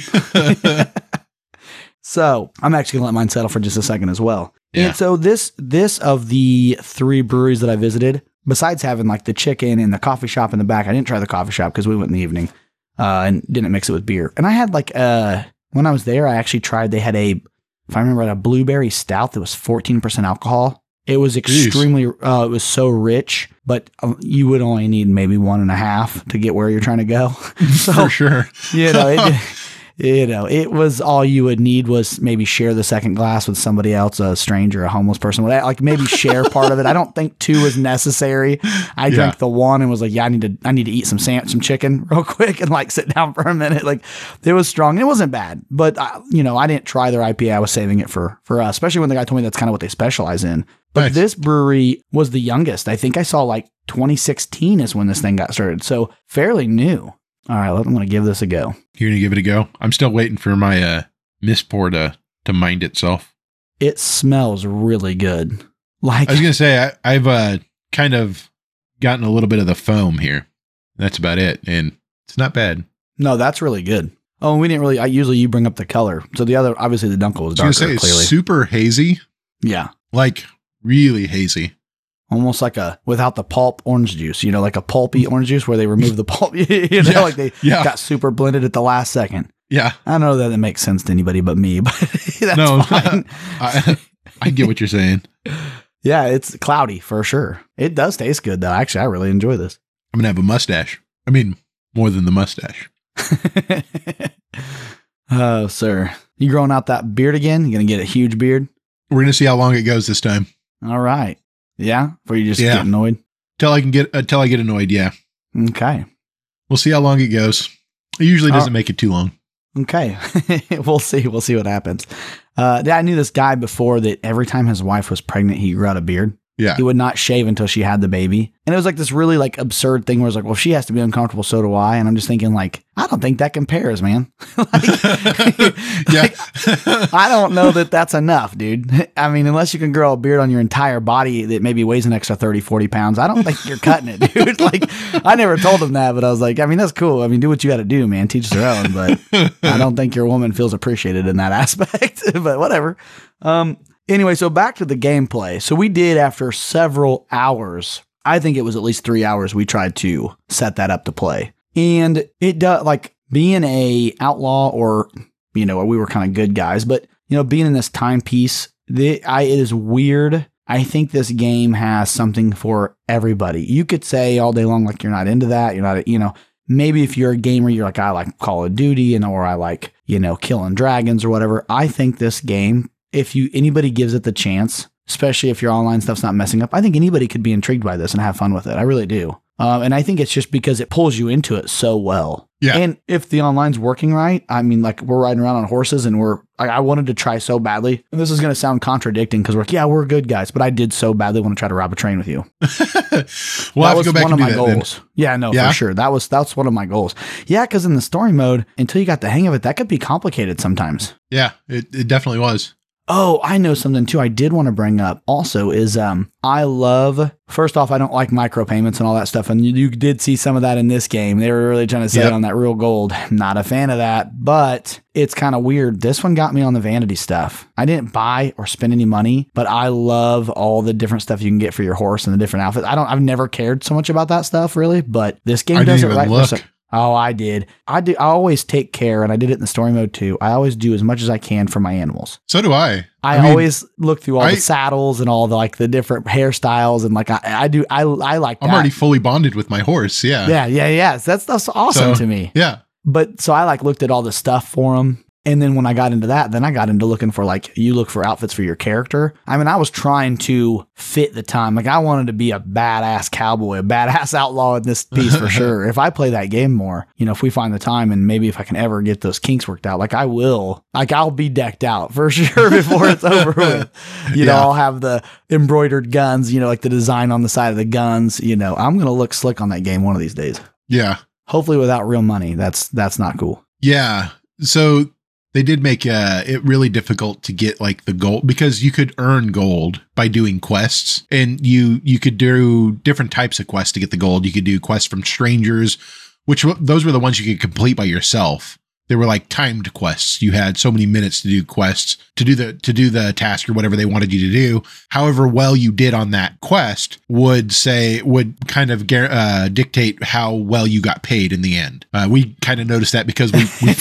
S1: So I'm actually gonna let mine settle for just a second as well.
S2: Yeah.
S1: And so this this of the three breweries that I visited, besides having like the chicken and the coffee shop in the back, I didn't try the coffee shop because we went in the evening uh, and didn't mix it with beer. And I had like uh when I was there, I actually tried. They had a if I remember right, a blueberry stout that was 14% alcohol. It was extremely uh, it was so rich, but uh, you would only need maybe one and a half to get where you're trying to go. so
S2: For sure.
S1: you know, it, you know, it was all you would need was maybe share the second glass with somebody else, a stranger, a homeless person, whatever. Like maybe share part of it. I don't think two is necessary. I
S2: Yeah.
S1: drank the one and was like, yeah, I need to, I need to eat some sand, some chicken real quick and like sit down for a minute. Like it was strong. It wasn't bad, but I, you know, I didn't try their IPA. I was saving it for for us, especially when the guy told me that's kind of what they specialize in. But
S2: Nice.
S1: this brewery was the youngest. I think I saw like 2016 is when this thing got started. So fairly new. All right, I'm going to give this a go.
S2: You're gonna give it a go. I'm still waiting for my uh mispour to to mind itself.
S1: It smells really good. Like
S2: I was gonna say I, I've uh kind of gotten a little bit of the foam here. That's about it, and it's not bad.
S1: no, that's really good. Oh, and we didn't really. I usually you bring up the color. So the other, obviously, the Dunkel was
S2: I was
S1: darker.
S2: say
S1: clearly,
S2: it's super hazy,
S1: yeah,
S2: like really hazy.
S1: Almost like a without the pulp orange juice. You know, like a pulpy orange juice where they remove the pulp. you know,
S2: Yeah.
S1: like they
S2: Yeah,
S1: got super blended at the last second.
S2: yeah.
S1: I don't know that that makes sense to anybody but me, but that's
S2: No.
S1: fine.
S2: I, I get what you're saying.
S1: yeah, it's cloudy for sure. It does taste good though. Actually, I really enjoy this.
S2: I'm gonna have a mustache. I mean, more than the mustache.
S1: oh, sir, you growing out that beard again? You gonna get a huge beard?
S2: We're gonna see how long it goes this time.
S1: All right. Yeah, before you just
S2: Yeah.
S1: get annoyed.
S2: Till I can get until I get annoyed. Yeah,
S1: Okay.
S2: we'll see how long it goes. It usually
S1: Uh,
S2: doesn't make it too long.
S1: Okay. we'll see. We'll see what happens. Uh, I knew this guy before that every time his wife was pregnant, he grew out a beard.
S2: Yeah,
S1: He would not shave until she had the baby. And it was like this really like absurd thing where it's like, well, she has to be uncomfortable, so do I. And I'm just thinking like, I don't think that compares, man. like,
S2: yeah.
S1: I don't know that that's enough, dude. I mean, unless you can grow a beard on your entire body that maybe weighs an extra 30, 40 pounds, I don't think you're cutting it, dude. Like, I never told him that, but I was like, I mean, that's cool. I mean, do what you got to do, man. Teach their own. But I don't think your woman feels appreciated in that aspect, but whatever. Um, anyway, so back to the gameplay. So we did after several hours. I think it was at least three hours. We tried to set that up to play, and it does like being a outlaw or you know we were kind of good guys, but you know being in this timepiece, the I it is weird. I think this game has something for everybody. You could say all day long like you're not into that, you're not, you know, maybe if you're a gamer, you're like, I like Call of Duty and or I like, you know, killing dragons or whatever. I think this game, if you anybody gives it the chance, especially if your online stuff's not messing up, I think anybody could be intrigued by this and have fun with it. I really do. Um, and I think it's just because it pulls you into it so well.
S2: Yeah.
S1: And if the online's working right, I mean, like we're riding around on horses and we're, like, I wanted to try so badly. And this is going to sound contradicting because we're like, yeah, we're good guys, but I did so badly want to try to rob a train with you.
S2: we'll
S1: that
S2: have
S1: was
S2: to go back
S1: one of my
S2: that then.
S1: goals. Yeah, no,
S2: Yeah?
S1: for sure. That was, that's one of my goals. Yeah. Cause in the story mode, until you got the hang of it, that could be complicated sometimes.
S2: Yeah, it, it definitely was.
S1: Oh, I know something too I did want to bring up also is um I love first off I don't like micropayments and all that stuff and you, you did see some of that in this game. They were really trying to say
S2: Yep.
S1: it on that real gold. Not a fan of that, but it's kind of weird. This one got me on the vanity stuff. I didn't buy or spend any money, but I love all the different stuff you can get for your horse and the different outfits. I don't I've never cared so much about that stuff really, but this game
S2: I
S1: does it right. For
S2: look.
S1: some- Oh, I did. I do. I always take care, and I did it in the story mode too. I always do as much as I can for my animals.
S2: So do I.
S1: I,
S2: mean,
S1: always look through all
S2: I-
S1: the saddles and all the like the different hairstyles and like I, I do I I like that.
S2: I'm already fully bonded with my horse. Yeah.
S1: yeah yeah yeah so that's that's awesome
S2: So-
S1: to me.
S2: Yeah.
S1: But so I like looked at all the stuff for them. And then when I got into that, then I got into looking for like you look for outfits for your character. I mean, I was trying to fit the time. Like I wanted to be a badass cowboy, a badass outlaw in this piece for sure. If I play that game more, you know, if we find the time and maybe if I can ever get those kinks worked out, like I will, like I'll be decked out for sure before it's over with. You know,
S2: Yeah.
S1: I'll have the embroidered guns, you know, like the design on the side of the guns. You know, I'm gonna look slick on that game one of these days.
S2: Yeah.
S1: Hopefully without real money. That's that's not cool.
S2: Yeah. So they did make uh, it really difficult to get like the gold because you could earn gold by doing quests and you you could do different types of quests to get the gold. You could do quests from strangers, which those were the ones you could complete by yourself. They were like timed quests. You had so many minutes to do quests to do the to do the task or whatever they wanted you to do. However well you did on that quest would say would kind of uh, dictate how well you got paid in the end. Uh, we kind of noticed that because we we,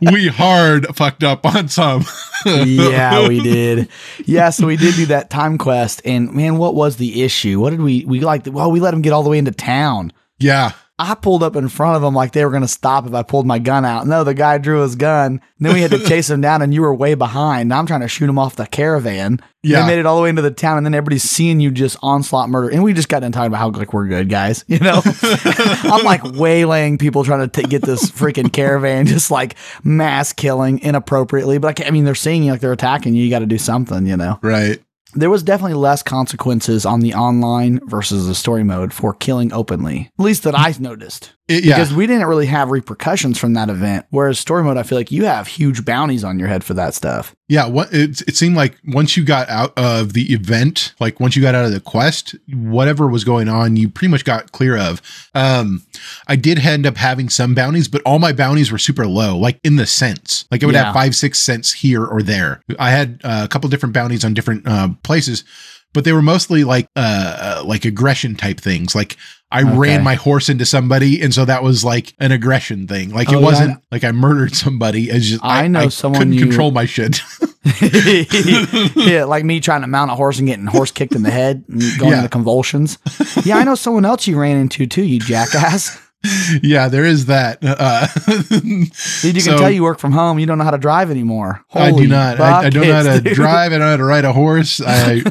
S2: we hard fucked up on some.
S1: yeah, we did. Yeah, so we did do that time quest, and man, what was the issue? What did we we like? Well, we let him get all the way into town.
S2: yeah.
S1: I pulled up in front of them like they were going to stop if I pulled my gun out. No, the guy drew his gun. Then we had to chase him down, and you were way behind. Now I'm trying to shoot him off the caravan.
S2: Yeah.
S1: They made it all the way into the town, and then everybody's seeing you just onslaught murder. And we just got done talking about how like we're good guys, you know. I'm like waylaying people trying to t- get this freaking caravan, just like mass killing inappropriately. But I, can't- I mean, they're seeing you like they're attacking you. You got to do something, you know
S2: Right.
S1: There was definitely less consequences on the online versus the story mode for killing openly. At least that I noticed.
S2: It- yeah.
S1: Because we didn't really have repercussions from that event. Whereas story mode, I feel like you have huge bounties on your head for that stuff.
S2: Yeah, what it, it seemed like once you got out of the event, like once you got out of the quest, whatever was going on, you pretty much got clear of. Um, I did end up having some bounties, but all my bounties were super low, like in the cents. Like it would
S1: Yeah.
S2: have five, six cents here or there. I had uh, a couple different bounties on different uh, places, but they were mostly like uh, uh, like aggression type things. Like I
S1: Okay.
S2: ran my horse into somebody, and so that was like an aggression thing. Like
S1: Oh,
S2: it wasn't like I murdered somebody. It's just
S1: I know someone
S2: couldn't
S1: you-
S2: control my shit.
S1: yeah, like me trying to mount a horse and getting horse kicked in the head and going
S2: Yeah.
S1: into convulsions. Yeah, I know someone else you ran into too, you jackass.
S2: Yeah, there is that. Uh,
S1: Dude, you
S2: So-
S1: can tell you work from home. You don't know how to drive anymore.
S2: I do
S1: Holy
S2: not. I, I don't know how to
S1: dude.
S2: drive. I don't know how to ride a horse. I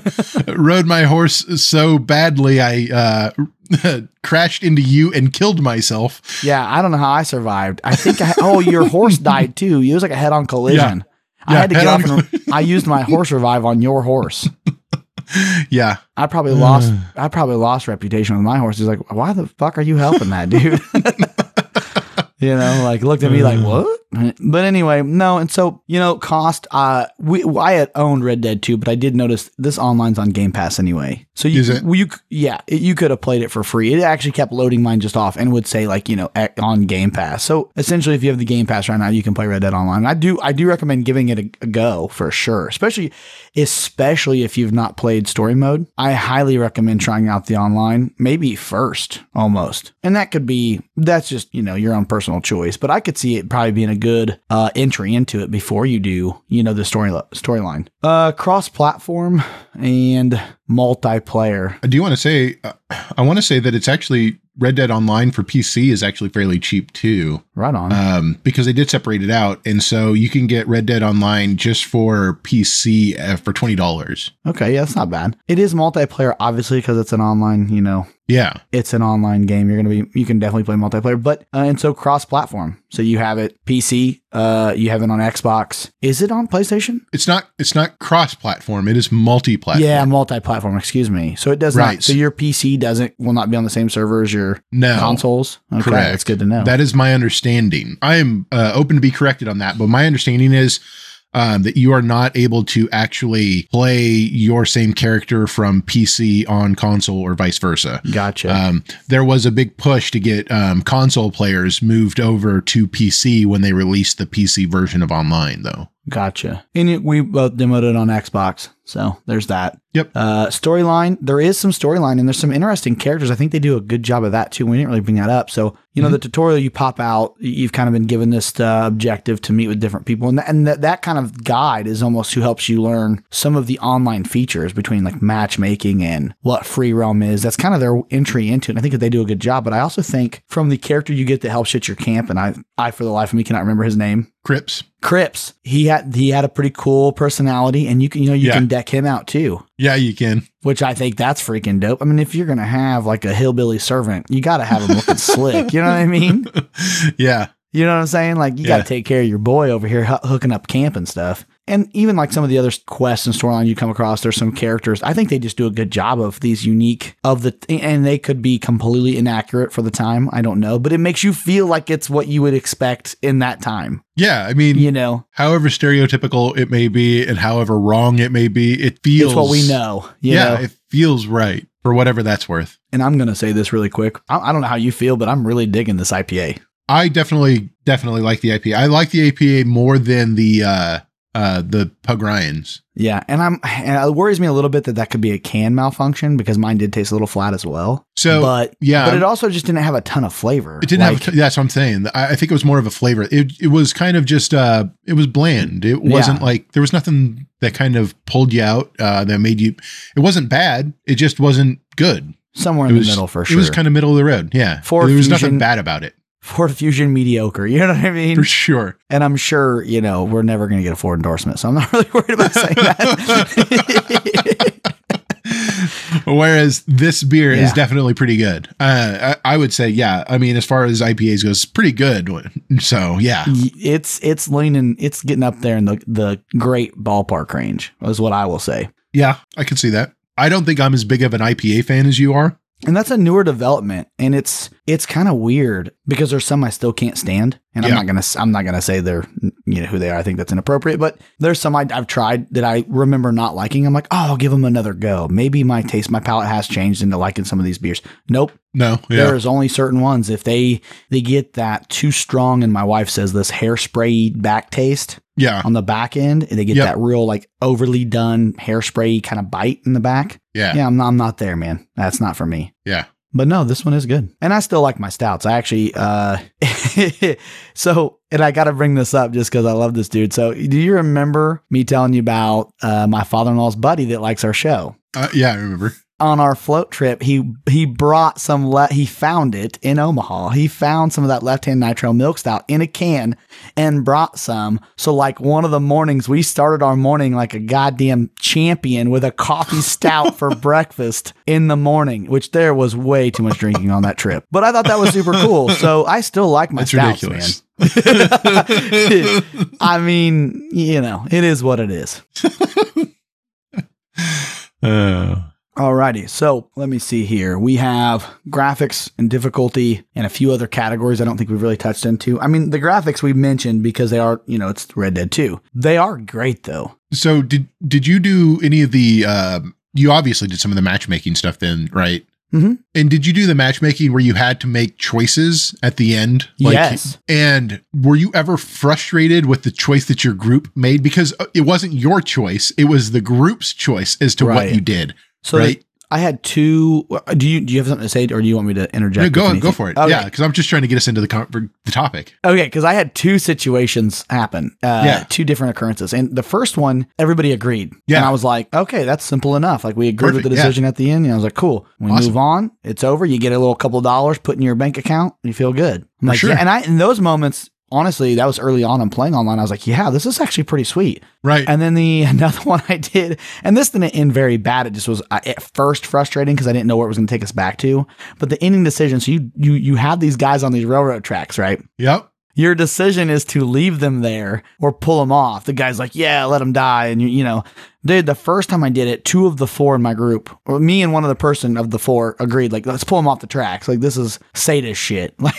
S2: rode my horse so badly, I uh, crashed into you and killed myself.
S1: Yeah, I don't know how I survived. I think I, oh, your horse died too. It was like a head-on collision. I
S2: Yeah,
S1: had to get off and I used my horse revive on your horse.
S2: Yeah,
S1: I probably lost uh. I probably lost reputation with my horse. He's like, why the fuck are you helping that dude? you know, like looked at me like, uh. what? But anyway, no, and so you know, cost. Uh, we I had owned Red Dead 2, but I did notice this online's on Game Pass anyway. So you,
S2: Is it?
S1: you yeah, it, you could have played it for free. It actually kept loading mine just off and would say like you know on Game Pass. So essentially, if you have the Game Pass right now, you can play Red Dead Online. I do I do recommend giving it a, a go for sure, especially especially if you've not played story mode. I highly recommend trying out the online, maybe first almost, and that could be that's just you know your own personal choice. But I could see it probably being a good uh, entry into it before you do you know the story storyline. Uh, cross platform and multiplayer.
S2: I do want to say, uh, I want to say that it's actually Red Dead Online for PC is actually fairly cheap too,
S1: Right on.
S2: um, because they did separate it out, and so you can get Red Dead Online just for PC uh, for twenty dollars.
S1: okay, yeah, that's not bad. It is multiplayer, obviously, because it's an online. You know,
S2: Yeah,
S1: it's an online game. You're gonna be, you can definitely play multiplayer, but uh, and so cross-platform. So you have it PC, uh, you have it on Xbox. Is it on PlayStation?
S2: it's not it's not cross platform; it is multi platform.
S1: Yeah, multi-platform. Excuse me. So it does
S2: Right.
S1: not. So your PC doesn't will not be on the same server as your
S2: no,
S1: consoles. Okay,
S2: Correct.
S1: that's good to know.
S2: That is my understanding. I am uh, open to be corrected on that, but my understanding is um, that you are not able to actually play your same character from PC on console or vice versa.
S1: gotcha.
S2: Um, there was a big push to get um, console players moved over to PC when they released the PC version of online, though.
S1: Gotcha. And it, we both demoed it on Xbox. So there's that.
S2: Yep.
S1: Uh, storyline. There is some storyline and there's some interesting characters. I think they do a good job of that too. We didn't really bring that up. So, you know, the tutorial you pop out, you've kind of been given this uh, objective to meet with different people. And, th- and that, that kind of guide is almost who helps you learn some of the online features between like matchmaking and what free realm is. That's kind of their entry into it. And I think that they do a good job. But I also think from the character you get that helps at your camp, and I, I for the life of me cannot remember his name.
S2: Cripps.
S1: Cripps, he had he had a pretty cool personality, and you can you know you
S2: Yeah.
S1: can deck him out too,
S2: Yeah, you can.
S1: which I think that's freaking dope. I mean, if you're gonna have like a hillbilly servant, you got to have him looking slick. You know what I mean?
S2: yeah.
S1: You know what I'm saying? Like you got to take care of your boy over here hoo- hooking up camp and stuff. And even like some of the other quests and storyline you come across, there's some characters. I think they just do a good job of these unique of the, and they could be completely inaccurate for the time. I don't know, but it makes you feel like it's what you would expect in that time.
S2: Yeah. I mean,
S1: You know,
S2: however stereotypical it may be and however wrong it may be, it feels
S1: it's what we know. You
S2: yeah,
S1: know?
S2: it feels right for whatever that's worth.
S1: and I'm going to say this really quick. I, I don't know how you feel, but I'm really digging this IPA.
S2: I definitely definitely like the IPA. I like the APA more than the uh uh the Pug Ryan's.
S1: Yeah, and I'm and it worries me a little bit that that could be a can malfunction because mine did taste a little flat as well.
S2: So
S1: but
S2: yeah,
S1: but it also just didn't have a ton of flavor.
S2: it didn't
S1: Like,
S2: have. That's what I'm saying. I, I think it was more of a flavor. It it was kind of just uh it was bland. It wasn't
S1: Yeah.
S2: like there was nothing that kind of pulled you out. Uh, that made you. It wasn't bad. It just wasn't good.
S1: somewhere
S2: It
S1: in
S2: was
S1: the middle for sure.
S2: It was kind of middle of the road. Yeah,
S1: Ford
S2: there was
S1: Fusion-
S2: nothing bad about it
S1: Ford Fusion mediocre. You know what I mean?
S2: for sure.
S1: And I'm sure you know we're never going to get a Ford endorsement, so I'm not really worried about saying that.
S2: Whereas this beer is definitely pretty good. Uh, I, I would say, yeah. I mean, as far as IPAs goes, pretty good. So yeah,
S1: it's it's leaning, it's getting up there in the the great ballpark range. Is what I will say.
S2: yeah, I can see that. I don't think I'm as big of an IPA fan as you are.
S1: And that's a newer development, and it's it's kind of weird because there's some I still can't stand, and I'm not gonna I'm not gonna say they're you know who they are. I think that's inappropriate, but there's some I, I've tried that I remember not liking. I'm like, oh, I'll give them another go. Maybe my taste, my palate has changed into liking some of these beers. Nope,
S2: No, yeah,
S1: there's only certain ones if they they get that too strong, and my wife says this hairspray back taste
S2: yeah,
S1: on the back end, and they get
S2: Yep.
S1: that real like overly done hairspray kind of bite in the back.
S2: yeah,
S1: Yeah, I'm not, I'm not there, man. That's not for me.
S2: yeah.
S1: But no, this one is good. And I still like my stouts. I actually uh so and I got to bring this up just cuz I love this dude. So, do you remember me telling you about uh my father-in-law's buddy that likes our show?
S2: Uh, yeah, I remember.
S1: On our float trip, he he brought some le- he found it in Omaha. He found some of that left-hand nitro milk stout in a can and brought some. So like one of the mornings we started our morning like a goddamn champion with a coffee stout for breakfast in the morning, which there was way too much drinking on that trip. But I thought that was super cool. So I still like my
S2: That's
S1: stouts,
S2: ridiculous.
S1: man. I mean, you know, it is what it is.
S2: Uh,
S1: Alrighty, so let me see here. We have graphics and difficulty and a few other categories I don't think we've really touched into. I mean, the graphics we mentioned because they are, you know, it's Red Dead 2. They are great though.
S2: so did did you do any of the? Um, you obviously did some of the matchmaking stuff then, right?
S1: Mhm.
S2: And did you do the matchmaking where you had to make choices at the end?
S1: Yes.
S2: And were you ever frustrated with the choice that your group made because uh, it wasn't your choice; it was the group's choice as to what you did,
S1: So
S2: right?
S1: I had two. Do you do you have something to say, or do you want me to interject?
S2: No, go
S1: with
S2: go for it.
S1: Okay.
S2: Yeah, because I'm just trying to get us into the the topic.
S1: Okay, because I had two situations happen. Uh,
S2: Yeah.
S1: Two different occurrences. And the first one, everybody agreed.
S2: Yeah.
S1: And I was like, okay, that's simple enough. Like we agreed with
S2: Perfect,
S1: the
S2: yeah.
S1: decision at the end. And I was like, cool. We
S2: Awesome.
S1: move on. It's over. You get a little couple of dollars put in your bank account. And you feel good. I'm like,
S2: sure.
S1: yeah. And I, in those moments, honestly, that was early on I'm playing online. I was like, yeah, this is actually pretty sweet.
S2: Right.
S1: And then the another one I did, and this didn't end very bad. It just was uh, at first frustrating because I didn't know where it was going to take us back to. But the ending decision, so you you you have these guys on these railroad tracks, right?
S2: yep.
S1: Your decision is to leave them there or pull them off. The guy's like, "Yeah, let them die," and you you know, dude. The first time I did it, two of the four in my group, or me and one other person of the four, agreed like, "Let's pull them off the tracks." Like this is sadist shit. Like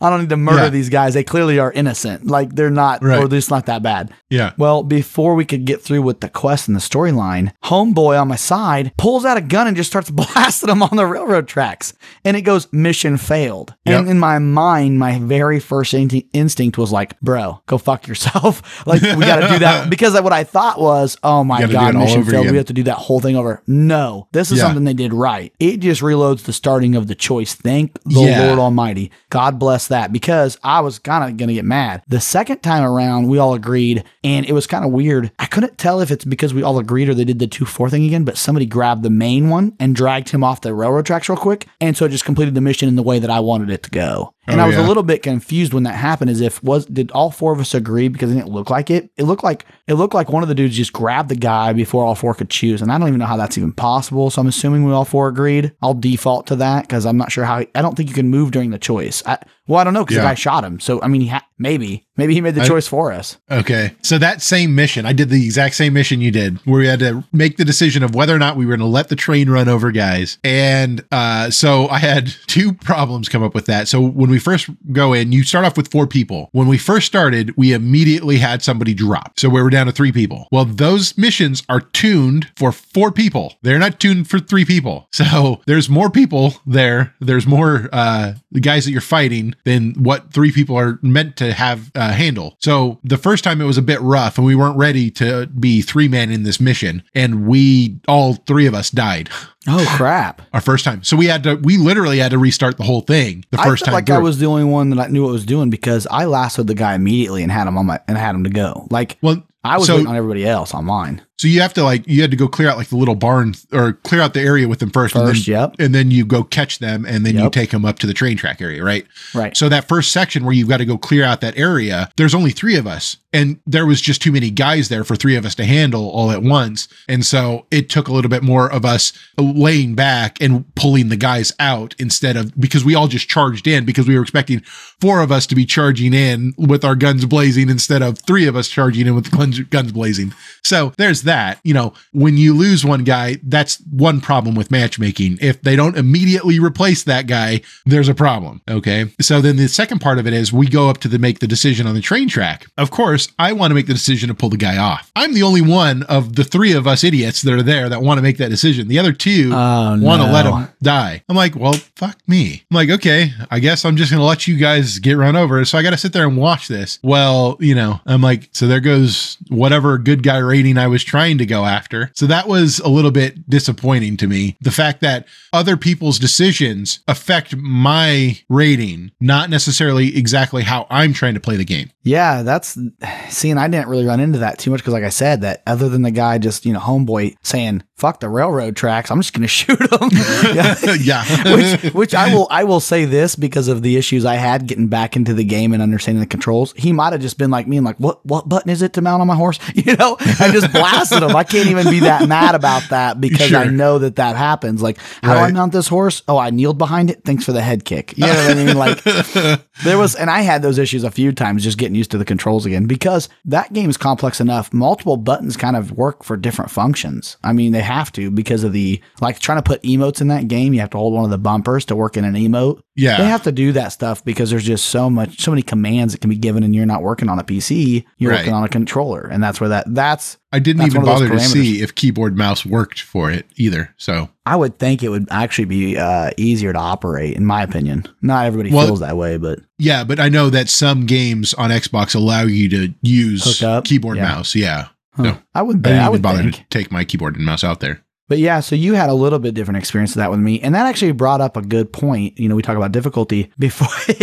S1: I don't need to murder
S2: Yeah.
S1: these guys. They clearly are innocent. Like they're not,
S2: Right.
S1: or they're just not that bad.
S2: Yeah.
S1: Well, before we could get through with the quest and the storyline, Homeboy on my side pulls out a gun and just starts blasting them on the railroad tracks. And it goes, mission failed. And in my mind, my very first in- instinct was like, bro, go fuck yourself. like, we got to do that. Because what I thought was, oh my
S2: gotta
S1: God, mission failed.
S2: again.
S1: We have to do that whole thing over. No, this is
S2: Yeah.
S1: something they did right. It just reloads the starting of the choice. Thank the
S2: Yeah.
S1: Lord Almighty. God bless that because I was kind of going to get mad. The second time around, we all agreed, and it was kind of weird. I couldn't tell if it's because we all agreed or they did the 2 4 thing again, but somebody grabbed the main one and dragged him off the railroad tracks real quick. And so it just completed the mission in the way that I wanted it to go. And
S2: Oh,
S1: I was
S2: yeah.
S1: a little bit confused when that happened as if was did all four of us agree because it didn't look like it. It looked like it looked like one of the dudes just grabbed the guy before all four could choose. And I don't even know how that's even possible. So I'm assuming we all four agreed. I'll default to that because I'm not sure how I don't think you can move during the choice. I, well, I don't know because
S2: Yeah.
S1: the guy shot him. So I mean he ha- maybe maybe he made the
S2: I-
S1: choice for us.
S2: Okay. So that same mission, I did the exact same mission you did, where we had to make the decision of whether or not we were going to let the train run over guys. And uh, so I had two problems come up with that. So when we first go in, you start off with four people. When we first started, we immediately had somebody drop. So we were down to three people. Well, those missions are tuned for four people. They're not tuned for three people. So there's more people there. There's more uh, the guys that you're fighting than what three people are meant to have uh, handle. So the first time it was a bit rough and we weren't ready to be three man in this mission. And we, all three of us died
S1: Oh crap!
S2: our first time. So we had to, we literally had to restart the whole thing the first
S1: felt
S2: time.
S1: like I was the only one that I knew what was doing because I lassoed the guy immediately and had him on my and had him to go. Like
S2: well,
S1: I was
S2: so-
S1: waiting on everybody else on mine.
S2: So you have to like you had to go clear out like the little barn or clear out the area with them first,
S1: First,
S2: and then
S1: yep.
S2: and then you go catch them, and then you take them up to the train track area, right?
S1: Right.
S2: So that first section where you've got to go clear out that area, there's only three of us, and there was just too many guys there for three of us to handle all at once, and so it took a little bit more of us laying back and pulling the guys out instead of because we all just charged in because we were expecting four of us to be charging in with our guns blazing instead of three of us charging in with guns, guns blazing. So there's that. You know, when you lose one guy, that's one problem with matchmaking. If they don't immediately replace that guy, there's a problem. Okay. So then the second part of it is we go up to the make the decision on the train track. Of course, I want to make the decision to pull the guy off. I'm the only one of the three of us idiots that are there that want to make that decision. The other two
S1: Oh,
S2: want to let him die. I'm like, well, fuck me. I'm like, okay, I guess I'm just going to let you guys get run over. So I got to sit there and watch this. Well, you know, I'm like, so there goes whatever good guy rating I was trying to go after. So that was a little bit disappointing to me. The fact that other people's decisions affect my rating, not necessarily exactly how I'm trying to play the game.
S1: Yeah, that's seeing I didn't really run into that too much because, like I said, that other than the guy just you know homeboy saying "fuck the railroad tracks," I'm just gonna shoot them. yeah.
S2: yeah.
S1: which, which I will, I will say this because of the issues I had getting back into the game and understanding the controls. He might have just been like me and like, what, what button is it to mount on my horse? You know, I just blasted him. I can't even be that mad about that because I know that that happens. Like, how do I mount this horse? Oh, I kneeled behind it. Thanks for the head kick. You know what I mean? Like, there was, and I had those issues a few times just getting used to the controls again because that game is complex enough. Multiple buttons kind of work for different functions. I mean, they have to because of the like trying to put emotes in that game. You have to hold one of the bumpers to work in an emote.
S2: Yeah.
S1: They have to do that stuff because there's just so much, so many commands that can be given, and you're not working on a PC. You're
S2: Right.
S1: working on a controller, and that's where that that's.
S2: I didn't
S1: That's
S2: even
S1: one of those
S2: bother to see if keyboard mouse worked for it either. So
S1: I would think it would actually be uh, easier to operate, in my opinion. Not everybody
S2: Well-
S1: feels that way, but
S2: Yeah, but I know that some games on Xbox allow you to use keyboard
S1: Yeah.
S2: mouse. Yeah.
S1: Huh.
S2: No.
S1: I would
S2: I didn't
S1: I would
S2: bother
S1: think.
S2: to take my keyboard and mouse out there.
S1: But yeah, so you had a little bit different experience of that with me, and that actually brought up a good point. You know, we talk about difficulty before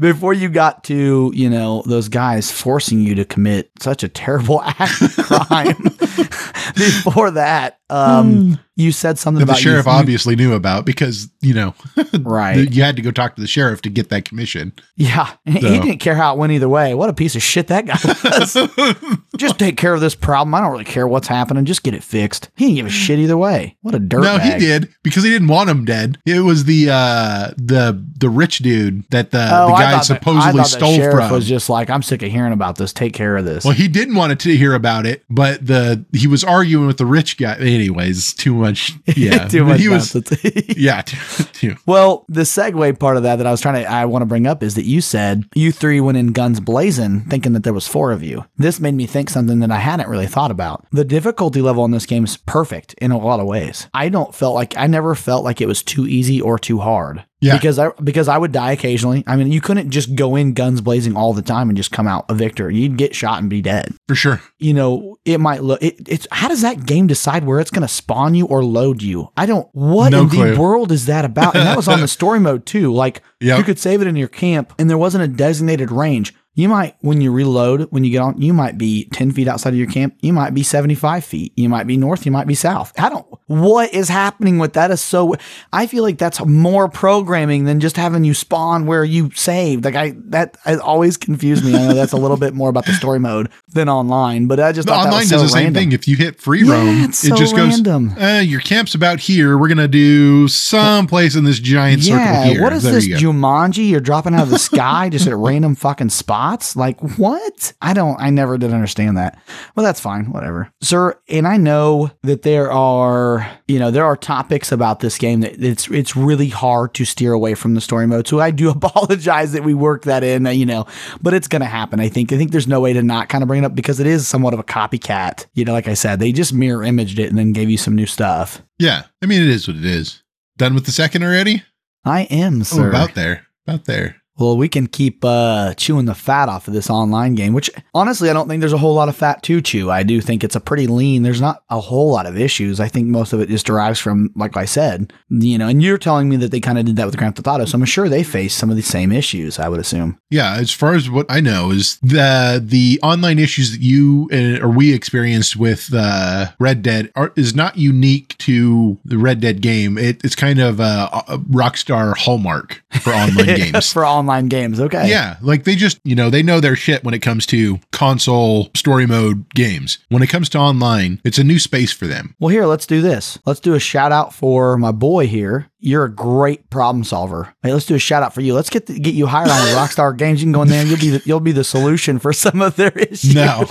S1: before you got to you know those guys forcing you to commit such a terrible act of crime. before that, um, you said something
S2: That
S1: about
S2: the sheriff
S1: you, you-
S2: obviously knew about because, you know,
S1: right?
S2: you had to go talk to the sheriff to get that commission.
S1: Yeah, and he didn't care how it went either way. What a piece of shit that guy was. Just take care of this problem. I don't really care what's happening. Just get it fixed. He didn't give a shit either way. What a dirt
S2: no,
S1: bag.
S2: he did because he didn't want him dead. It was the uh the the rich dude that the,
S1: Oh,
S2: the guy
S1: I
S2: supposedly
S1: thought
S2: stole
S1: the sheriff
S2: from.
S1: was just like, I'm sick of hearing about this. Take care of this.
S2: well, he didn't want to hear about it, but the he was arguing with the rich guy. Anyways, too much. Yeah,
S1: Too much
S2: He was. Yeah, too, too.
S1: Well, the segue part of that that I was trying to I want to bring up is that you said you three went in guns blazing thinking that there was four of you. This made me think something that I hadn't really thought about. The difficulty level in this game is perfect in a lot of ways. I don't felt like I never felt like it was too easy or too hard.
S2: Yeah.
S1: Because I because I would die occasionally. I mean, you couldn't just go in guns blazing all the time and just come out a victor. You'd get shot and be dead
S2: for sure.
S1: you know, it might look. It, it's how does that game decide where it's going to spawn you or load you? I don't. What
S2: No
S1: in
S2: clue.
S1: the world is that about? And that was on the story mode too. Like
S2: Yep.
S1: you could save it in your camp, and there wasn't a designated range. You might, when you reload, when you get on, you might be 10 feet outside of your camp. You might be 75 feet. You might be north. You might be south. I don't, what is happening with that is so, I feel like that's more programming than just having you spawn where you saved. Like I, that I always confused me. I know that's a little bit more about the story mode than online, but I just thought that
S2: online
S1: was
S2: does
S1: so
S2: the same thing. If you hit free
S1: Yeah,
S2: roam,
S1: it's
S2: it
S1: so
S2: just
S1: random.
S2: goes. Uh, your camp's about here. We're gonna do some place in this giant
S1: Yeah,
S2: circle here.
S1: what is
S2: There
S1: this. Jumanji? You're dropping out of the sky just at random fucking spots? Like what? I don't. I never did understand that. Well, that's fine. Whatever, sir. And I know that there are, you know, there are topics about this game that it's it's really hard to steer away from the story mode. So I do apologize that we work that in. You know, but it's gonna happen. I think. I think there's no way to not kind of bring it up because it is somewhat of a copycat. You know, like I said, they just mirror imaged it and then gave you some new stuff.
S2: Yeah, I mean it is what it is. Done with the second already?
S1: I am,
S2: Oh,
S1: sir.
S2: about there, about there.
S1: Well, we can keep uh, chewing the fat off of this online game, which honestly, I don't think there's a whole lot of fat to chew. I do think it's a pretty lean. There's not a whole lot of issues. I think most of it just derives from, like I said, you know, and you're telling me that they kind of did that with Grand Theft Auto. So I'm sure they face some of the same issues, I would assume.
S2: Yeah, as far as what I know is the the online issues that you uh, or we experienced with uh, Red Dead are, is not unique to the Red Dead game. It, it's kind of a, a Rockstar hallmark for online games.
S1: For online games. Okay.
S2: Yeah, like they just, you know, they know their shit when it comes to console story mode games. When it comes to online, it's a new space for them.
S1: Well, here, let's do this. Let's do a shout out for my boy here. You're a great problem solver. Hey, let's do a shout out for you. Let's get the, get you hired on Rockstar Games. You can go in there. And you'll be the, you'll be the solution for some of their issues.
S2: No,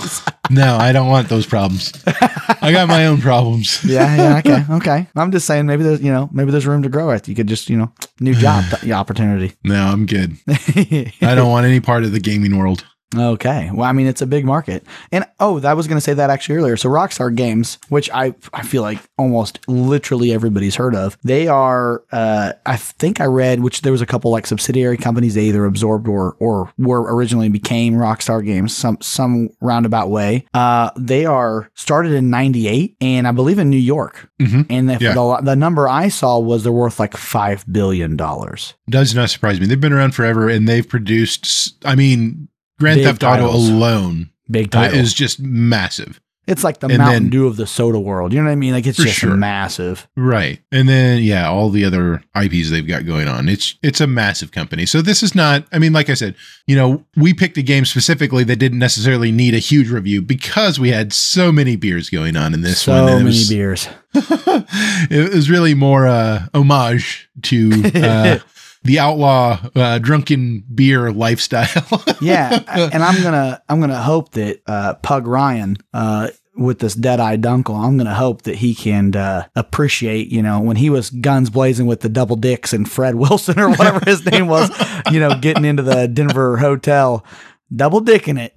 S2: no, I don't want those problems. I got my own problems.
S1: yeah, yeah, okay, okay. I'm just saying, maybe there's, you know, maybe there's room to grow it. You could just, you know, new job t- opportunity.
S2: No, I'm good. I don't want any part of the gaming world.
S1: Okay. Well, I mean, it's a big market, and oh, I was going to say that actually earlier. So, Rockstar Games, which I I feel like almost literally everybody's heard of, they are. Uh, I think I read which there was a couple like subsidiary companies they either absorbed or or were originally became Rockstar Games some some roundabout way. Uh, they are started in '98, and I believe in New York.
S2: Mhm.
S1: And the,
S2: Yeah.
S1: the the number I saw was they're worth like five billion dollars.
S2: Does not surprise me. They've been around forever and they've produced, I mean, Grand Theft Auto
S1: titles.
S2: alone
S1: Big
S2: uh,
S1: title.
S2: is just massive.
S1: it's like the
S2: and
S1: Mountain
S2: then-
S1: Dew of the soda world. You know what I mean? Like it's just
S2: sure.
S1: massive.
S2: Right. And then yeah, all the other IPs they've got going on. It's it's a massive company. So this is not I mean like I said, you know, we picked a game specifically that didn't necessarily need a huge review because we had so many beers going on in this
S1: so
S2: one. So
S1: many
S2: was,
S1: beers.
S2: it was really more uh homage to uh the outlaw uh drunken beer lifestyle.
S1: Yeah, and I'm gonna I'm gonna hope that uh, Pug Ryan. Uh, with this Deadeye Dunkel, I'm gonna hope that he can uh, appreciate, you know, when he was guns blazing with the double dicks and Fred Wilson or whatever his name was, you know, getting into the Denver hotel double dicking it.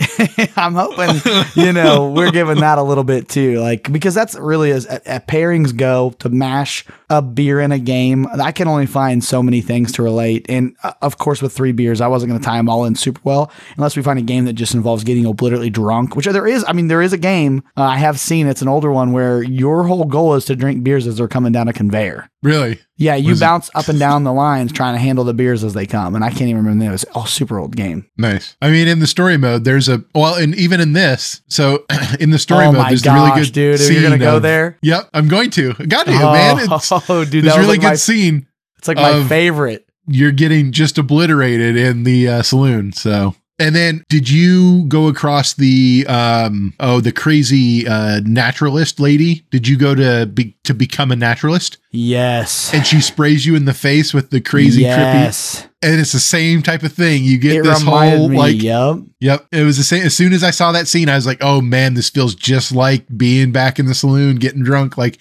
S1: I'm hoping, you know, we're giving that a little bit too. Like, because that's really as at, pairings go to mash a beer in a game. I can only find so many things to relate. And uh, of course, with three beers, I wasn't going to tie them all in super well unless we find a game that just involves getting obliterately drunk, which there is. I mean, there is a game uh, I have seen. It's an older one where your whole goal is to drink beers as they're coming down a conveyor.
S2: Really?
S1: Yeah, you
S2: Was it-
S1: bounce up and down the lines trying to handle the beers as they come. And I can't even remember the name. It was a super old game.
S2: Nice. I mean, in the story mode, there's a well, and even in this, so in the story
S1: oh
S2: mode, there's
S1: gosh,
S2: a really good
S1: dude.
S2: Scene
S1: going to go
S2: of-
S1: there.
S2: Yep, I'm going to. Got to,
S1: oh,
S2: man. It's,
S1: dude,
S2: there's
S1: that
S2: really
S1: like
S2: good
S1: my,
S2: scene.
S1: it's like my favorite.
S2: You're getting just obliterated in the uh, saloon. So, and then did you go across the um oh the crazy uh naturalist lady? Did you go to be to become a naturalist?
S1: Yes.
S2: And she sprays you in the face with the crazy trippy,
S1: yes.
S2: and it's the same type of thing. You get
S1: It
S2: this whole
S1: me.
S2: like
S1: yep.
S2: Yep. It was the same. As soon as I saw that scene, I was like, oh man, this feels just like being back in the saloon, getting drunk. Like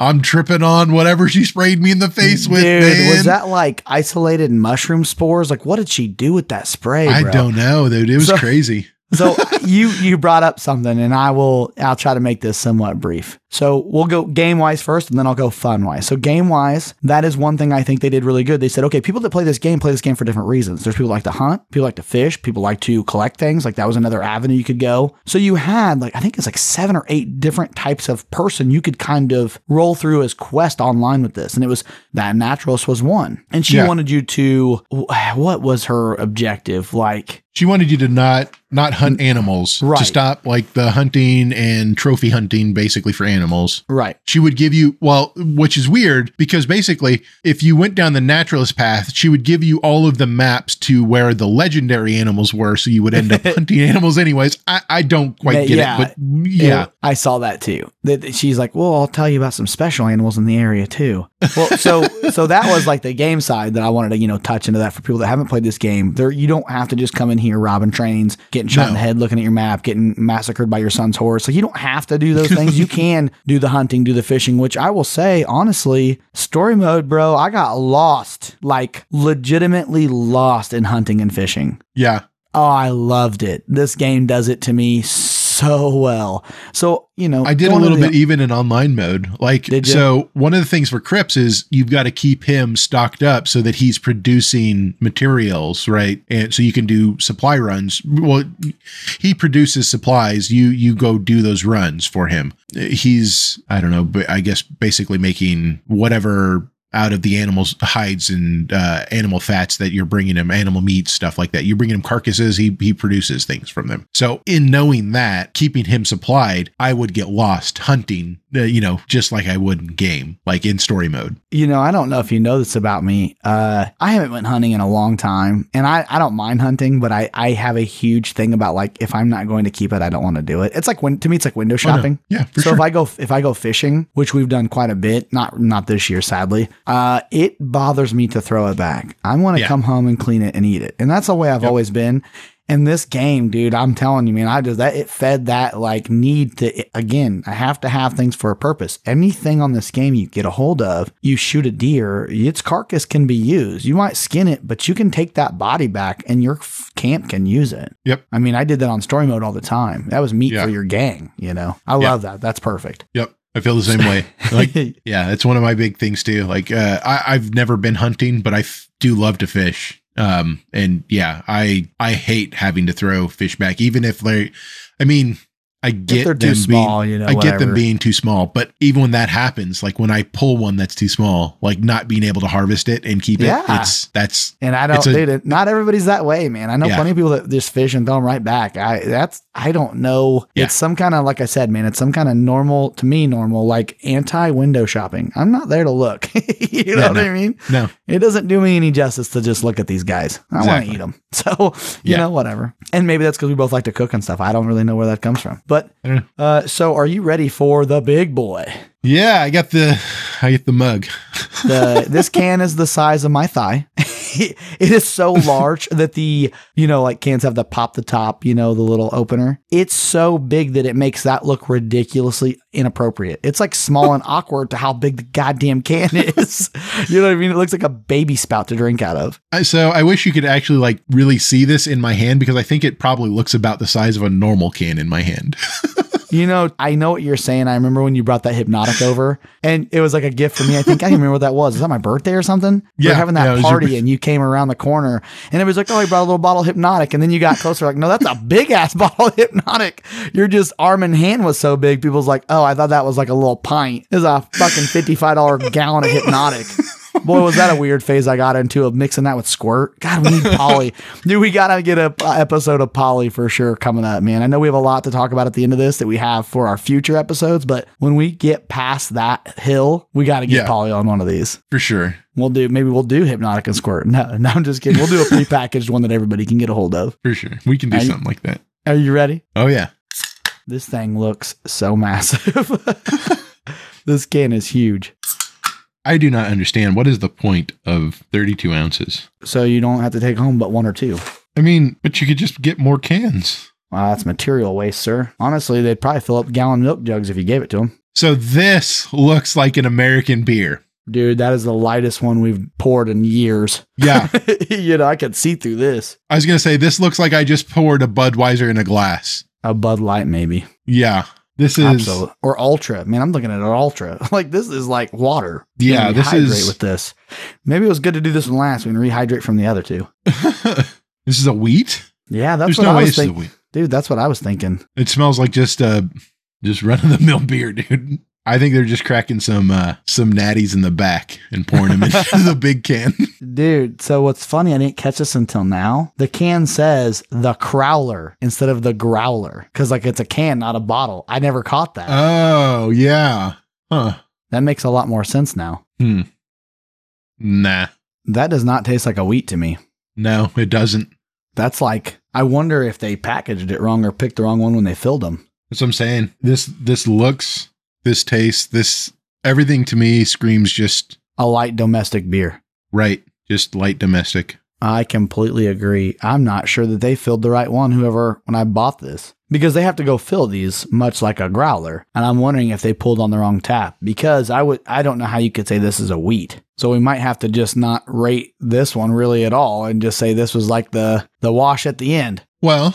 S2: I'm tripping on whatever she sprayed me in the face with.
S1: Dude, was that like isolated mushroom spores? Like, what did she do with that spray?
S2: I
S1: bro?
S2: don't know, dude. It was
S1: So-
S2: crazy.
S1: so you you brought up something and i will i'll try to make this somewhat brief so we'll go game wise first and then i'll go fun wise so game wise that is one thing i think they did really good they said okay people that play this game play this game for different reasons there's people like to hunt people like to fish people like to collect things like that was another avenue you could go so you had like i think it's like seven or eight different types of person you could kind of roll through as quest online with this and it was that naturalist was one and she
S2: Yeah.
S1: wanted you to what was her objective like
S2: She wanted you to not not hunt animals.
S1: Right.
S2: To stop like the hunting and trophy hunting basically for animals.
S1: Right
S2: She would give you well, which is weird because basically if you went down the naturalist path, she would give you all of the maps to where the legendary animals were, so you would end up hunting animals anyways. I, I don't quite get
S1: yeah.
S2: it, but yeah.
S1: It- I saw that too. That she's like, "Well, I'll tell you about some special animals in the area too." Well, so so that was like the game side that I wanted to you know touch into that for people that haven't played this game. There, you don't have to just come in here robbing trains, getting shot in the head, looking at your map, getting massacred by your son's horse. Like you don't have to do those things. you can do the hunting, do the fishing. Which I will say honestly, story mode, bro. I got lost, like legitimately lost in hunting and fishing.
S2: Yeah.
S1: Oh, I loved it. This game does it to me so well. So, you know,
S2: I did a little
S1: the-
S2: bit even in online mode. Like, so one of the things for Cripps is you've got to keep him stocked up so that he's producing materials, right? And so you can do supply runs. Well, he produces supplies. You you go do those runs for him. He's I don't know, but I guess basically making whatever out of the animals hides and uh, animal fats that you're bringing him animal meat stuff like that you're bringing him carcasses he, he produces things from them so in knowing that keeping him supplied i would get lost hunting uh, you know just like i would in game like in story mode
S1: You know, I don't know if you know this about me. Uh, I haven't went hunting in a long time, and I, I don't mind hunting, but I, I have a huge thing about like if I'm not going to keep it, I don't want to do it. It's like when to me, it's like window
S2: Oh, no.
S1: shopping.
S2: yeah
S1: so
S2: sure
S1: if I go if I go fishing, which we've done quite a bit, not not this year, sadly, uh, it bothers me to throw it back. I want to
S2: Yeah.
S1: come home and clean it and eat it, and that's the way I've
S2: Yep.
S1: always been. And this game, dude, I'm telling you, man, I just that it fed that like need to again. I have to have things for a purpose. Anything on this game you get a hold of, you shoot a deer, its carcass can be used. You might skin it, but you can take that body back, and your f- camp can use it.
S2: Yep.
S1: I mean, I did that on story mode all the time. That was meat
S2: Yeah.
S1: for your gang. You know, I
S2: Yeah.
S1: love that. That's perfect.
S2: yep i feel the same way. Like yeah that's one of my big things too. Like uh I, i've never been hunting but i f- do love to fish. Um and yeah i i hate having to throw fish back even if they i mean i get
S1: they're
S2: them
S1: too
S2: being
S1: small, you know,
S2: I get them being too small, but even when that happens, like when I pull one that's too small, like not being able to harvest it and keep
S1: Yeah.
S2: it, it's that's
S1: And I don't,
S2: a-
S1: dude. it- Not everybody's that way, man. I know
S2: Yeah.
S1: plenty of people that just fish and throw them right back. I that's I don't know.
S2: Yeah.
S1: It's some kind of like I said, man. It's some kind of normal to me, normal like anti window shopping. I'm not there to look. you know
S2: No,
S1: what
S2: no.
S1: I mean?
S2: no,
S1: It doesn't do me any justice to just look at these guys. I want to eat them. So you know, whatever. And maybe that's because we both like to cook and stuff. I don't really know where that comes from. But
S2: I don't know.
S1: uh, so are you ready for the big boy?
S2: yeah, I got the I get the mug.
S1: The this can is the size of my thigh. it is so large that the, you know, like cans have the pop the top, you know, the little opener. It's so big that it makes that look ridiculously inappropriate. It's like small and awkward to how big the goddamn can is. you know what I mean? It looks like a baby spout to drink out of.
S2: So I wish you could actually like really see this in my hand because I think it probably looks about the size of a normal can in my hand.
S1: You know, I know what you're saying. I remember when you brought that Hpnotiq over, and it was like a gift for me. I think I can remember what that was. Is that my birthday or something? we
S2: Yeah,
S1: were having that
S2: your
S1: party,
S2: bir-
S1: and you came around the corner, and it was like, "Oh, he brought a little bottle of Hpnotiq," and then you got closer, like, "No, that's a big ass bottle of Hpnotiq." Your just arm and hand was so big, people's like, "Oh, I thought that was like a little pint." It was a fucking fifty five dollar gallon of Hpnotiq. Boy, was that a weird phase I got into of mixing that with squirt. God, we need Polly. Dude, we got to get a episode of Polly for sure coming up, man. I know we have a lot to talk about at the end of this that we have for our future episodes, but when we get past that hill, we got to get
S2: Yeah.
S1: Polly on one of these.
S2: For sure.
S1: We'll do, maybe we'll do Hpnotiq and Squirt. No, no, I'm just kidding. We'll do a prepackaged one that everybody can get a hold of.
S2: For sure. We can do
S1: Are you-
S2: something like that.
S1: Are you ready?
S2: Oh yeah.
S1: This thing looks so massive. this can is huge.
S2: I do not understand what is the point of 32 ounces.
S1: So you don't have to take home but one or two.
S2: I mean, but you could just get more cans.
S1: Wow, that's material waste, sir. Honestly, they'd probably fill up gallon milk jugs if you gave it to them.
S2: So this looks like an American beer.
S1: Dude, that is the lightest one we've poured in years.
S2: Yeah.
S1: you know, I could see through this.
S2: I was going to say, this looks like I just poured a Budweiser in a glass.
S1: A Bud Light, maybe.
S2: Yeah. This is,
S1: Absolutely. Or Ultra. Man, I'm looking at an Ultra. Like, this is like water.
S2: Yeah, this is,
S1: with this. Maybe it was good to do this one last. We can rehydrate from the other two.
S2: this is a wheat.
S1: Yeah, that's
S2: There's
S1: what
S2: no
S1: I was thinking. Dude, that's what I was thinking.
S2: It smells like just uh just run of the mill beer, dude. I think they're just cracking some uh some natties in the back and pouring them into the big can.
S1: Dude, so what's funny, I didn't catch this until now. The can says the crowler instead of the growler because, like, it's a can, not a bottle. I never caught that.
S2: Oh yeah. Huh.
S1: that makes a lot more sense now.
S2: Hmm. Nah.
S1: That does not taste like a wheat to me.
S2: No, it doesn't.
S1: That's like, I wonder if they packaged it wrong or picked the wrong one when they filled them.
S2: That's what I'm saying. This this looks, this tastes, this everything to me screams just
S1: A light domestic beer.
S2: right. Just light domestic.
S1: I completely agree. I'm not sure that they filled the right one, whoever, when I bought this, because they have to go fill these much like a growler. And I'm wondering if they pulled on the wrong tap because I would, I don't know how you could say this is a wheat. So we might have to just not rate this one really at all and just say this was like the, the wash at the end.
S2: Well,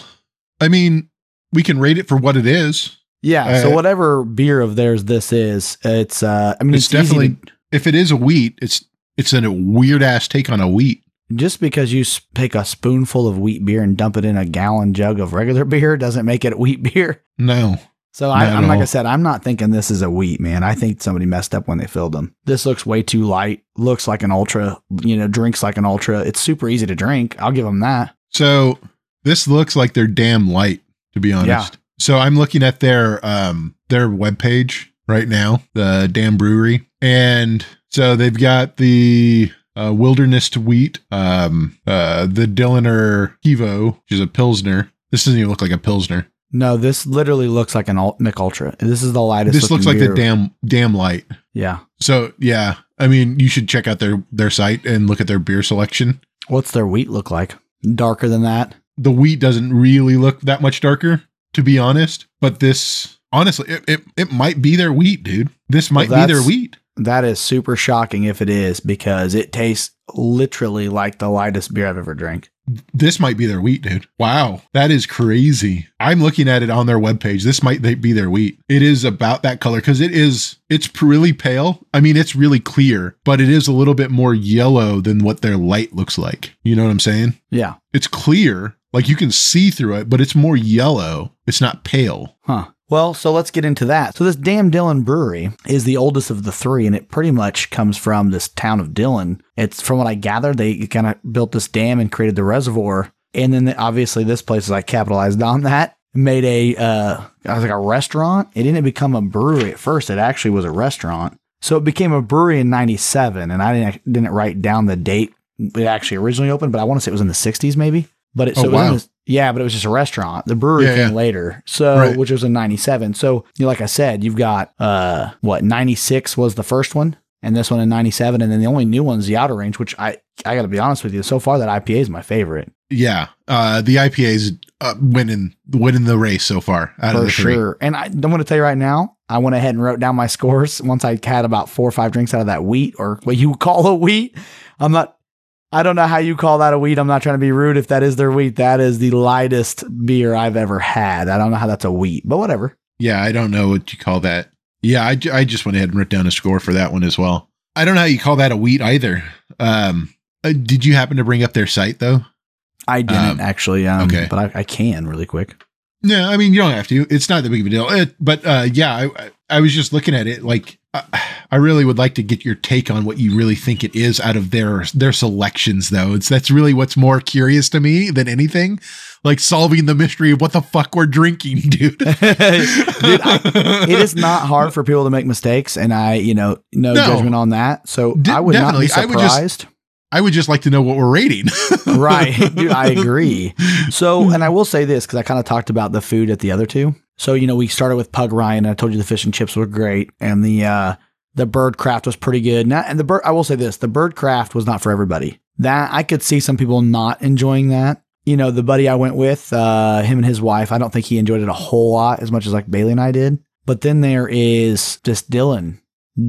S2: I mean, we can rate it for what it is.
S1: Yeah. so
S2: Uh,
S1: whatever beer of theirs this is, it's, uh, I mean,
S2: It's
S1: it's,
S2: definitely
S1: to-
S2: if it is a wheat, it's it's a weird ass take on a wheat.
S1: just because you take a spoonful of wheat beer and dump it in a gallon jug of regular beer doesn't make it a wheat beer.
S2: No.
S1: So I, I'm like I said, I'm not thinking this is a wheat, man. I think somebody messed up when they filled them. This looks way too light. Looks like an ultra. You know, drinks like an ultra. It's super easy to drink. I'll give them that.
S2: So this looks like they're damn light, to be honest.
S1: Yeah.
S2: So I'm looking at their um their webpage right now, the Dam brewery. And so they've got the uh, Wildernest Wheat, um, uh, the Dilliner Kivo, which is a Pilsner. This doesn't even look like a Pilsner.
S1: No, this literally looks like an Ult- Mich Ultra. This is the lightest.
S2: this looks like
S1: looking
S2: the damn damn light.
S1: Yeah.
S2: So yeah, I mean, you should check out their their site and look at their beer selection.
S1: What's their wheat look like? Darker than that.
S2: the wheat doesn't really look that much darker, to be honest. But this, honestly, it, it, it might be their wheat, dude. This might
S1: Well,
S2: be their wheat.
S1: That is super shocking if it is because it tastes literally like the lightest beer I've ever drank.
S2: This might be their wheat, dude. Wow, that is crazy. I'm looking at it on their webpage. This might be their wheat. It is about that color because it is. It's really pale. I mean, it's really clear, but it is a little bit more yellow than what their light looks like. You know what I'm saying?
S1: Yeah.
S2: It's clear, like you can see through it, but it's more yellow. It's not pale.
S1: Huh. Well, so let's get into that. So this damn Dillon Brewery is the oldest of the three, and it pretty much comes from this town of Dillon. It's from what I gathered, they kind of built this dam and created the reservoir, and then obviously this place is like capitalized on that. Made a uh, I was like a restaurant. It didn't become a brewery at first. It actually was a restaurant. So it became a brewery in '97, and I didn't didn't write down the date it actually originally opened, but I want to say it was in the '60s, maybe. But it, so
S2: Oh,
S1: it was
S2: wow.
S1: the- yeah, but it was just a restaurant. The brewery
S2: Yeah,
S1: came
S2: yeah.
S1: later, so
S2: Right.
S1: which was in '97. So, you know, like I said, you've got uh what '96 was the first one, and this one in 97. And then the only new one's the Outer Range, which I, I got to be honest with you. So far, that IPA is my favorite.
S2: Yeah. Uh, the IPA's uh, winning, winning the race so far out
S1: For
S2: of the three.
S1: sure. And I, I'm going to tell you right now, I went ahead and wrote down my scores once I had about four or five drinks out of that wheat or what you call a wheat. I'm not, I don't know how you call that a wheat. I'm not trying to be rude. If that is their wheat, that is the lightest beer I've ever had. I don't know how that's a wheat, but whatever.
S2: Yeah, I don't know what you call that. Yeah, I, I just went ahead and wrote down a score for that one as well. I don't know how you call that a wheat either. Um, uh, did you happen to bring up their site though?
S1: I didn't
S2: Um,
S1: actually, um,
S2: okay.
S1: but I, I can really quick.
S2: No, I mean you don't have to. It's not that big of a deal. It, but uh, yeah, I, I- was just looking at it. Like, uh, I really would like to get your take on what you really think it is out of their their selections, though. It's that's really what's more curious to me than anything. Like solving the mystery of what the fuck we're drinking, dude.
S1: Dude, I- it is not hard for people to make mistakes, and I, you know, no,
S2: No.
S1: judgment on that. So
S2: De-
S1: I would not be
S2: definitely. Would just-
S1: surprised.
S2: I would just like to know what we're rating.
S1: right, dude, I agree. So, and I will say this because I kind of talked about the food at the other two. So, you know, we started with Pug Ryan. And I told you the fish and chips were great, and the uh the bird craft was pretty good. Now, and the bird, I will say this: the bird craft was not for everybody. That I could see some people not enjoying that. You know, the buddy I went with, uh, him and his wife, I don't think he enjoyed it a whole lot as much as like Bailey and I did. But then there is just Dillon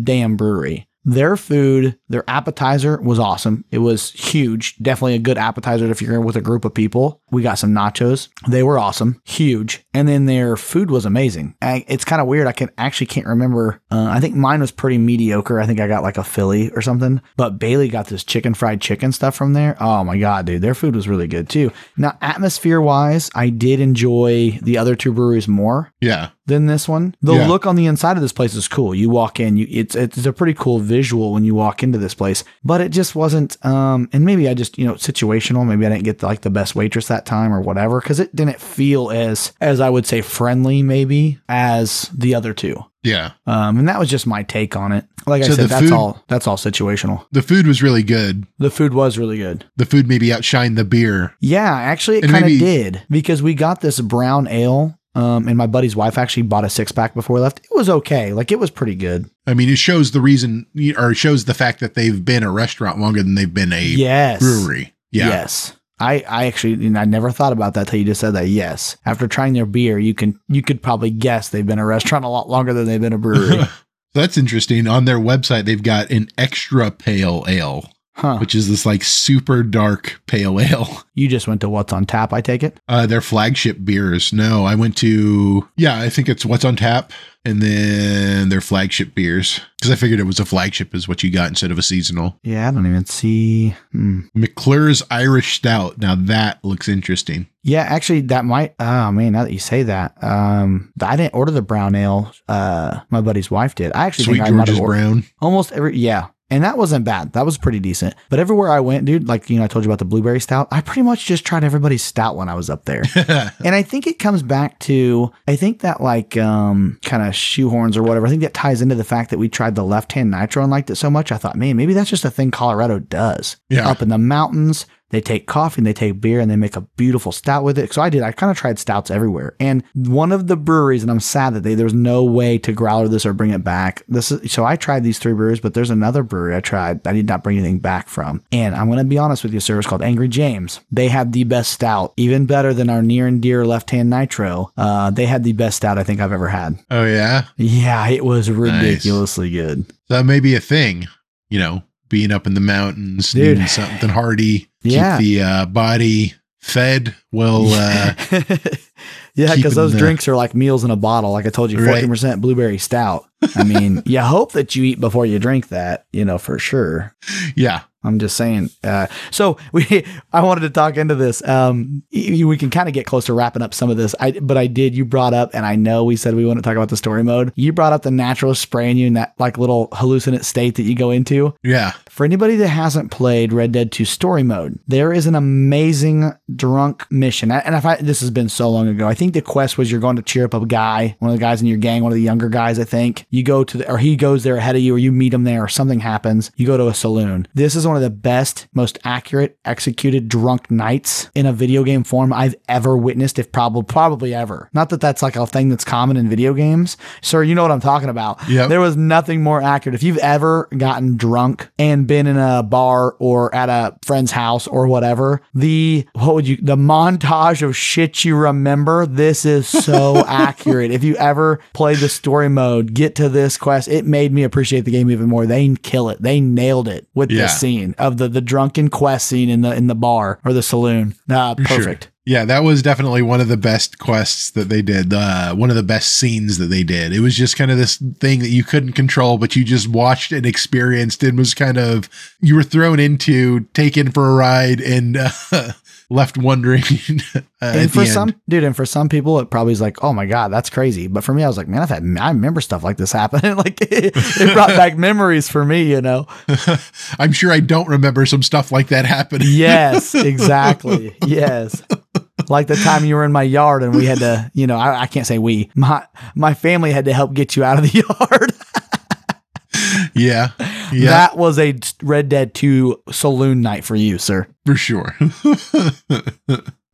S1: Dam Brewery. Their food, their appetizer was awesome. It was huge. Definitely a good appetizer if you're with a group of people. We got some nachos. They were awesome, huge. And then their food was amazing. I, it's kind of weird. I can actually can't remember. Uh, I think mine was pretty mediocre. I think I got like a Philly or something. But Bailey got this chicken fried chicken stuff from there. Oh my god, dude, their food was really good too. Now, atmosphere wise, I did enjoy the other two breweries more
S2: yeah.
S1: Than this one. The
S2: Yeah.
S1: look on the inside of this place is cool. You walk in, you it's it's a pretty cool visual when you walk into this place, but it just wasn't. Um, and maybe I just you know situational. Maybe I didn't get like the best waitress that time or whatever because it didn't feel as as I would say friendly maybe as the other two.
S2: Yeah.
S1: Um, and that was just my take on it. Like I said, that's
S2: food-
S1: all. That's all situational.
S2: The food was really good.
S1: The food was really good.
S2: The food maybe outshined the beer.
S1: Yeah, actually, it kind of did because we got this brown ale. Um, and my buddy's wife actually bought a six pack before we left. It was okay. Like it was pretty good.
S2: I mean, it shows the reason, or it shows the fact that they've been a restaurant longer than they've been a
S1: Yes.
S2: brewery. Yeah.
S1: Yes. I, I actually and I never thought about that till you just said that. Yes. After trying their beer, you can you could probably guess they've been a restaurant a lot longer than they've been a brewery.
S2: That's interesting. On their website, they've got an extra pale ale,
S1: huh.
S2: which is this like super dark pale ale.
S1: You just went to what's on tap, I take it?
S2: Uh, their flagship beers. No, I went to, yeah, I think it's what's on tap and then their flagship beers. Cause I figured it was a flagship is what you got instead of a seasonal.
S1: Yeah, I don't even see. Hmm.
S2: McLuhr's Irish Stout. Now that looks interesting.
S1: Yeah, actually, that might. Oh man, now that you say that, um, I didn't order the brown ale. Uh, my buddy's wife did. I actually
S2: Sweet
S1: think I
S2: George's
S1: ordered
S2: Brown.
S1: almost every. Yeah, and that wasn't bad. That was pretty decent. But everywhere I went, dude, like you know, I told you about the blueberry stout. I pretty much just tried everybody's stout when I was up there. And I think it comes back to I think that like um kind of shoehorns or whatever. I think that ties into the fact that we tried the left hand nitro and liked it so much. I thought, man, maybe that's just a thing Colorado does.
S2: Yeah.
S1: Up in the mountains, they take coffee and they take beer and they make a beautiful stout with it. So I did. I kind of tried stouts everywhere. And one of the breweries, and I'm sad that they there was no way to growler this or bring it back. This is so I tried these three breweries, but there's another brewery I tried. I did not bring anything back from. And I'm gonna be honest with you, sir. It's called Angry James. They have the best stout, even better than our near and dear left hand nitro. Uh, they had the best stout I think I've ever had.
S2: oh, yeah.
S1: Yeah, it was ridiculously good.
S2: That may be a thing, you know, being up in the mountains,
S1: Dude.
S2: needing something hardy,
S1: Yeah.
S2: keep the uh, body fed. Well, uh,
S1: yeah, because those
S2: the-
S1: drinks are like meals in a bottle. Like I told you, fourteen percent blueberry stout. I mean, you hope that you eat before you drink that, you know, for sure.
S2: yeah,
S1: I'm just saying. Uh, so we, I wanted to talk into this. Um, we can kind of get close to wrapping up some of this. I, but I did. You brought up, and I know we said we want to talk about the story mode. You brought up the natural spraying you in that like little hallucinant state that you go into.
S2: yeah.
S1: For anybody that hasn't played Red Dead 2 story mode, there is an amazing drunk mission. And if I, this has been so long ago, I think the quest was you're going to cheer up a guy, one of the guys in your gang, one of the younger guys, I think. You go to the, or he goes there ahead of you, or you meet him there, or something happens. You go to a saloon. This is one one of the best, most accurate executed drunk nights in a video game form I've ever witnessed, if probably probably ever. Not that that's like a thing that's common in video games, sir. You know what I'm talking about.
S2: Yep.
S1: There was nothing more accurate. If you've ever gotten drunk and been in a bar or at a friend's house or whatever, the what would you the montage of shit you remember? This is so accurate. If you ever play the story mode, get to this quest. It made me appreciate the game even more. They kill it. They nailed it with
S2: Yeah.
S1: this scene of the the drunken quest scene in the in the bar or the saloon. Uh,
S2: For sure.
S1: perfect.
S2: Yeah, that was definitely one of the best quests that they did. Uh, one of the best scenes that they did. It was just kind of this thing that you couldn't control, but you just watched and experienced and was kind of, you were thrown into, taken for a ride and uh, left wondering. uh,
S1: And for some dude, and for some people, it probably is like, oh my god, that's crazy. But for me, I was like, man, I've had, I remember stuff like this happening. like it, it brought back memories for me, you know.
S2: I'm sure I don't remember some stuff like that happening.
S1: Yes, exactly. yes. Like the time you were in my yard and we had to, you know, I, I can't say we, my my family had to help get you out of the yard.
S2: Yeah. Yeah,
S1: That was a Red Dead 2 saloon night for you, sir.
S2: for sure.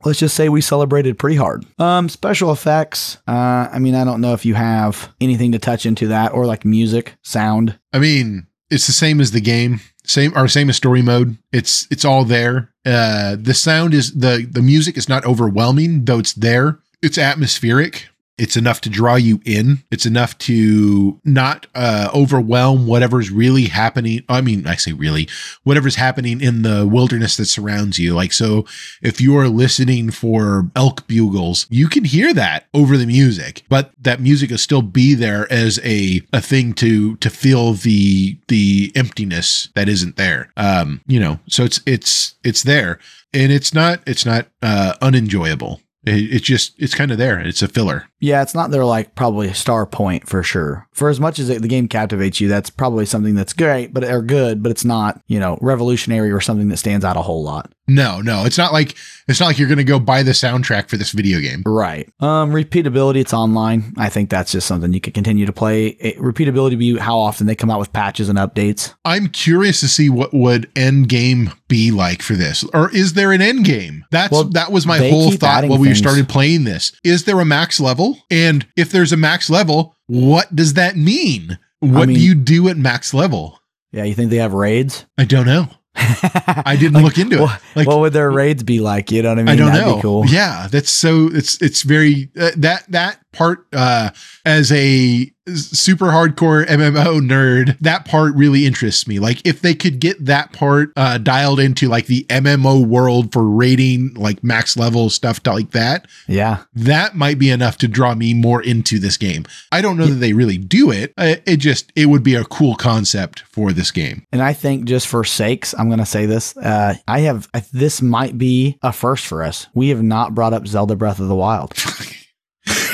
S1: let's just say we celebrated pretty hard. Um, special effects. Uh, I mean, I don't know if you have anything to touch into that or like music, sound.
S2: I mean, it's the same as the game, same or same as story mode. It's it's all there. Uh, the sound is the the music is not overwhelming, though it's there. It's atmospheric. It's enough to draw you in. It's enough to not uh, overwhelm whatever's really happening. I mean, I say really, whatever's happening in the wilderness that surrounds you. Like, so if you're listening for elk bugles, you can hear that over the music, but that music will still be there as a, a thing to, to fill the, the emptiness that isn't there. Um, you know, so it's, it's, it's there and it's not, it's not, uh, unenjoyable. It, it's just, it's kind of there. It's a filler.
S1: Yeah, it's not their like probably a star point for sure. For as much as the game captivates you, that's probably something that's great, but or good, but it's not you know revolutionary or something that stands out a whole lot.
S2: No, no, it's not like, it's not like you're going to go buy the soundtrack for this video game.
S1: Right. Um, repeatability. It's online. I think that's just something you could continue to play. It, repeatability be how often they come out with patches and updates.
S2: I'm curious to see what would end game be like for this, or is there an end game? That's
S1: Well,
S2: that was my whole thought when we started playing this. Is there a max level? And if there's a max level, what does that mean? What
S1: mean-
S2: do you do at max level?
S1: Yeah, you think they have raids?
S2: I don't know. I didn't
S1: Like,
S2: look into it.
S1: What,
S2: Like
S1: what would their raids be like? You know what I mean?
S2: I don't
S1: That'd
S2: know.
S1: Be cool.
S2: Yeah, that's so it's it's very uh, that that part uh as a super hardcore MMO nerd, that part really interests me. Like if they could get that part uh dialed into like the MMO world for rating like max level stuff like that,
S1: Yeah.
S2: that might be enough to draw me more into this game. I don't know that they really do it. It just it would be a cool concept for this game.
S1: And I think just for sakes, I'm going to say this. Uh, I have, this might be a first for us. We have not brought up Zelda Breath of the Wild.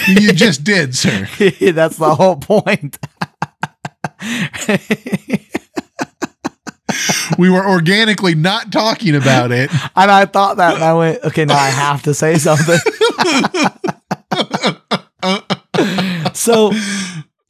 S2: you just did, sir.
S1: That's the whole point.
S2: We were organically not talking about it.
S1: and I thought that, and I went, okay, now I have to say something. so,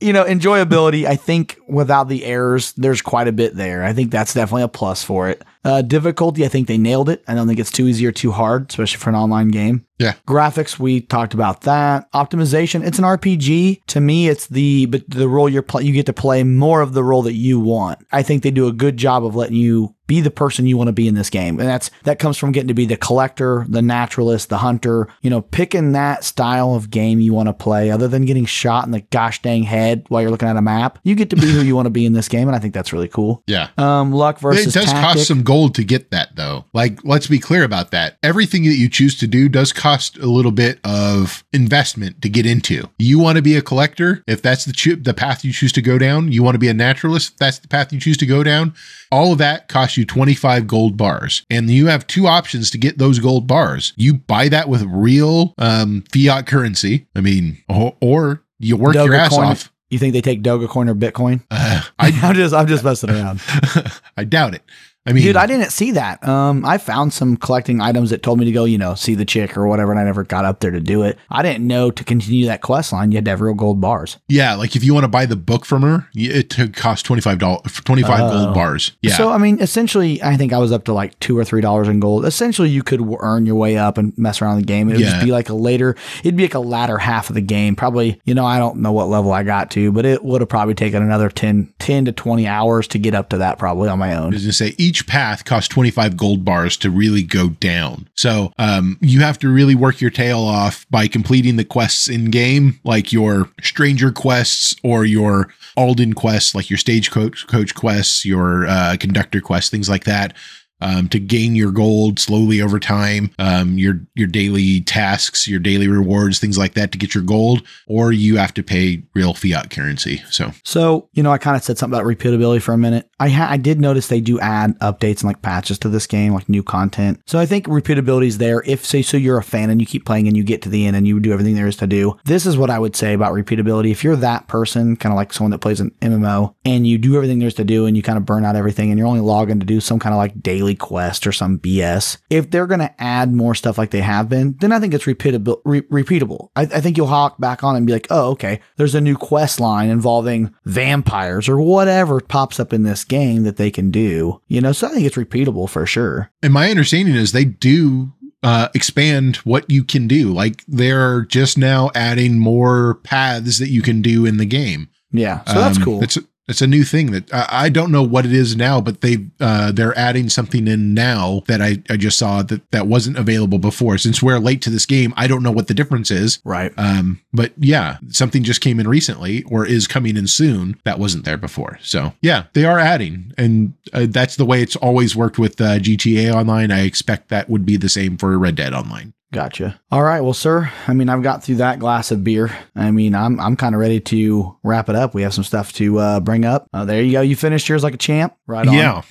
S1: you know, enjoyability, I think without the errors, there's quite a bit there. I think that's definitely a plus for it. Uh, difficulty, I think they nailed it. I don't think it's too easy or too hard, especially for an online game.
S2: Yeah.
S1: Graphics, we talked about that. Optimization, it's an RPG. To me, it's the but the role you're playing. You get to play more of the role that you want. I think they do a good job of letting you be the person you want to be in this game, and that's that comes from getting to be the collector, the naturalist, the hunter. You know, picking that style of game you want to play, other than getting shot in the gosh dang head while you're looking at a map. You get to be who you want to be in this game, and I think that's really cool.
S2: Yeah.
S1: Um, luck versus
S2: it does
S1: tactic.
S2: cost some gold to get that though. Like let's be clear about that. Everything that you choose to do does cost a little bit of investment to get into. You want to be a collector, if that's the choo- the path you choose to go down, you want to be a naturalist, if that's the path you choose to go down, all of that costs you 25 gold bars. And you have two options to get those gold bars. You buy that with real um, fiat currency. I mean, or, or you work your ass
S1: Dogecoin.
S2: off.
S1: You think they take Dogecoin or Bitcoin?
S2: Uh, I
S1: I'm just I'm just messing around.
S2: I doubt it. I mean,
S1: Dude, I didn't see that. Um, I found some collecting items that told me to go, you know, see the chick or whatever, and I never got up there to do it. I didn't know to continue that quest line, you had to have real gold bars.
S2: yeah, like if you want to buy the book from her, it cost twenty five dollars, twenty five
S1: Oh.
S2: gold bars. Yeah,
S1: So, I mean, essentially, I think I was up to like two or three dollars in gold. Essentially, you could earn your way up and mess around the game. It would
S2: Yeah.
S1: just be like a later, it'd be like a latter half of the game. Probably, you know, I don't know what level I got to, but it would have probably taken another 10, 10 to 20 hours to get up to that probably on my
S2: I
S1: own.
S2: was gonna say each path costs 25 gold bars to really go down. So um, you have to really work your tail off by completing the quests in game, like your stranger quests or your Alden quests, like your stagecoach coach coach quests, your uh, conductor quests, things like that. Um, to gain your gold slowly over time, um, your your daily tasks, your daily rewards, things like that to get your gold, or you have to pay real fiat currency. So
S1: So, you know, I kind of said something about repeatability for a minute. I ha- I did notice they do add updates and like patches to this game, like new content. So I think repeatability is there. If say so you're a fan and you keep playing and you get to the end and you do everything there is to do. This is what I would say about repeatability. If you're that person, kind of like someone that plays an MMO and you do everything there's to do and you kind of burn out everything and you're only logging to do some kind of like daily quest or some BS. If they're going to add more stuff like they have been, then I think it's repeatable. Re- repeatable. I, I think you'll hawk back on and be like, oh, okay, there's a new quest line involving vampires or whatever pops up in this game that they can do. You know, so I think it's repeatable for sure.
S2: And my understanding is they do uh, expand what you can do. Like they're just now adding more paths that you can do in the game.
S1: Yeah, so that's
S2: Um,
S1: cool.
S2: It's it's a new thing that I, I don't know what it is now, but they uh, they're adding something in now that I, I just saw that that wasn't available before. Since we're late to this game, I don't know what the difference is.
S1: right.
S2: Um, but yeah, something just came in recently or is coming in soon that wasn't there before. So yeah, they are adding, and uh, that's the way it's always worked with uh, GTA Online. I expect that would be the same for Red Dead Online.
S1: Gotcha. All right, well, sir. I mean, I've got through that glass of beer. I mean, I'm I'm kind of ready to wrap it up. We have some stuff to uh, bring up. Uh, there you go. You finished yours like a champ. Right on.
S2: Yeah.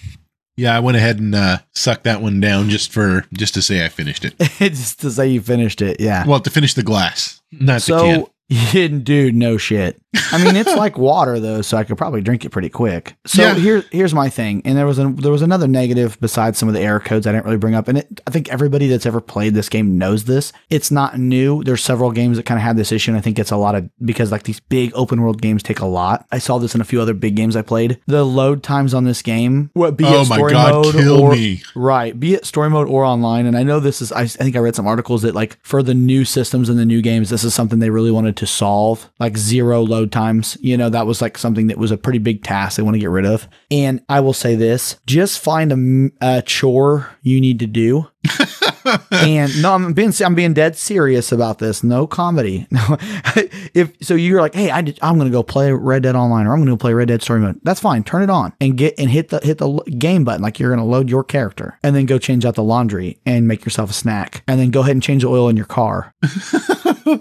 S2: Yeah, I went ahead and uh, sucked that one down just for just to say I finished it.
S1: Just to say you finished it. Yeah.
S2: Well, to finish the glass, not the can.
S1: So, dude, no shit. I mean, it's like water though, so I could probably drink it pretty quick. So
S2: Yeah.
S1: here, here's my thing. And there was a, there was another negative besides some of the error codes I didn't really bring up. And it, I think everybody that's ever played this game knows this. It's not new. There's several games that kind of had this issue, and I think it's a lot of because like these big open world games take a lot. I saw this in a few other big games I played. The load times on this game, what be
S2: Oh
S1: it
S2: my
S1: story
S2: God,
S1: mode
S2: kill
S1: or
S2: me.
S1: Right. Be it story mode or online. And I know this is, I, I think I read some articles that, like, for the new systems and the new games, this is something they really wanted to solve, like zero load times. You know, that was like something that was a pretty big task they want to get rid of. And I will say this just find a chore you need to do. and no, I'm being I'm being dead serious about this. No comedy. No, if so, you're like, hey, I did, I'm gonna go play Red Dead Online, or I'm gonna go play Red Dead Story Mode. That's fine. Turn it on and get and hit the hit the game button like you're gonna load your character, and then go change out the laundry and make yourself a snack, and then go ahead and change the oil in your car,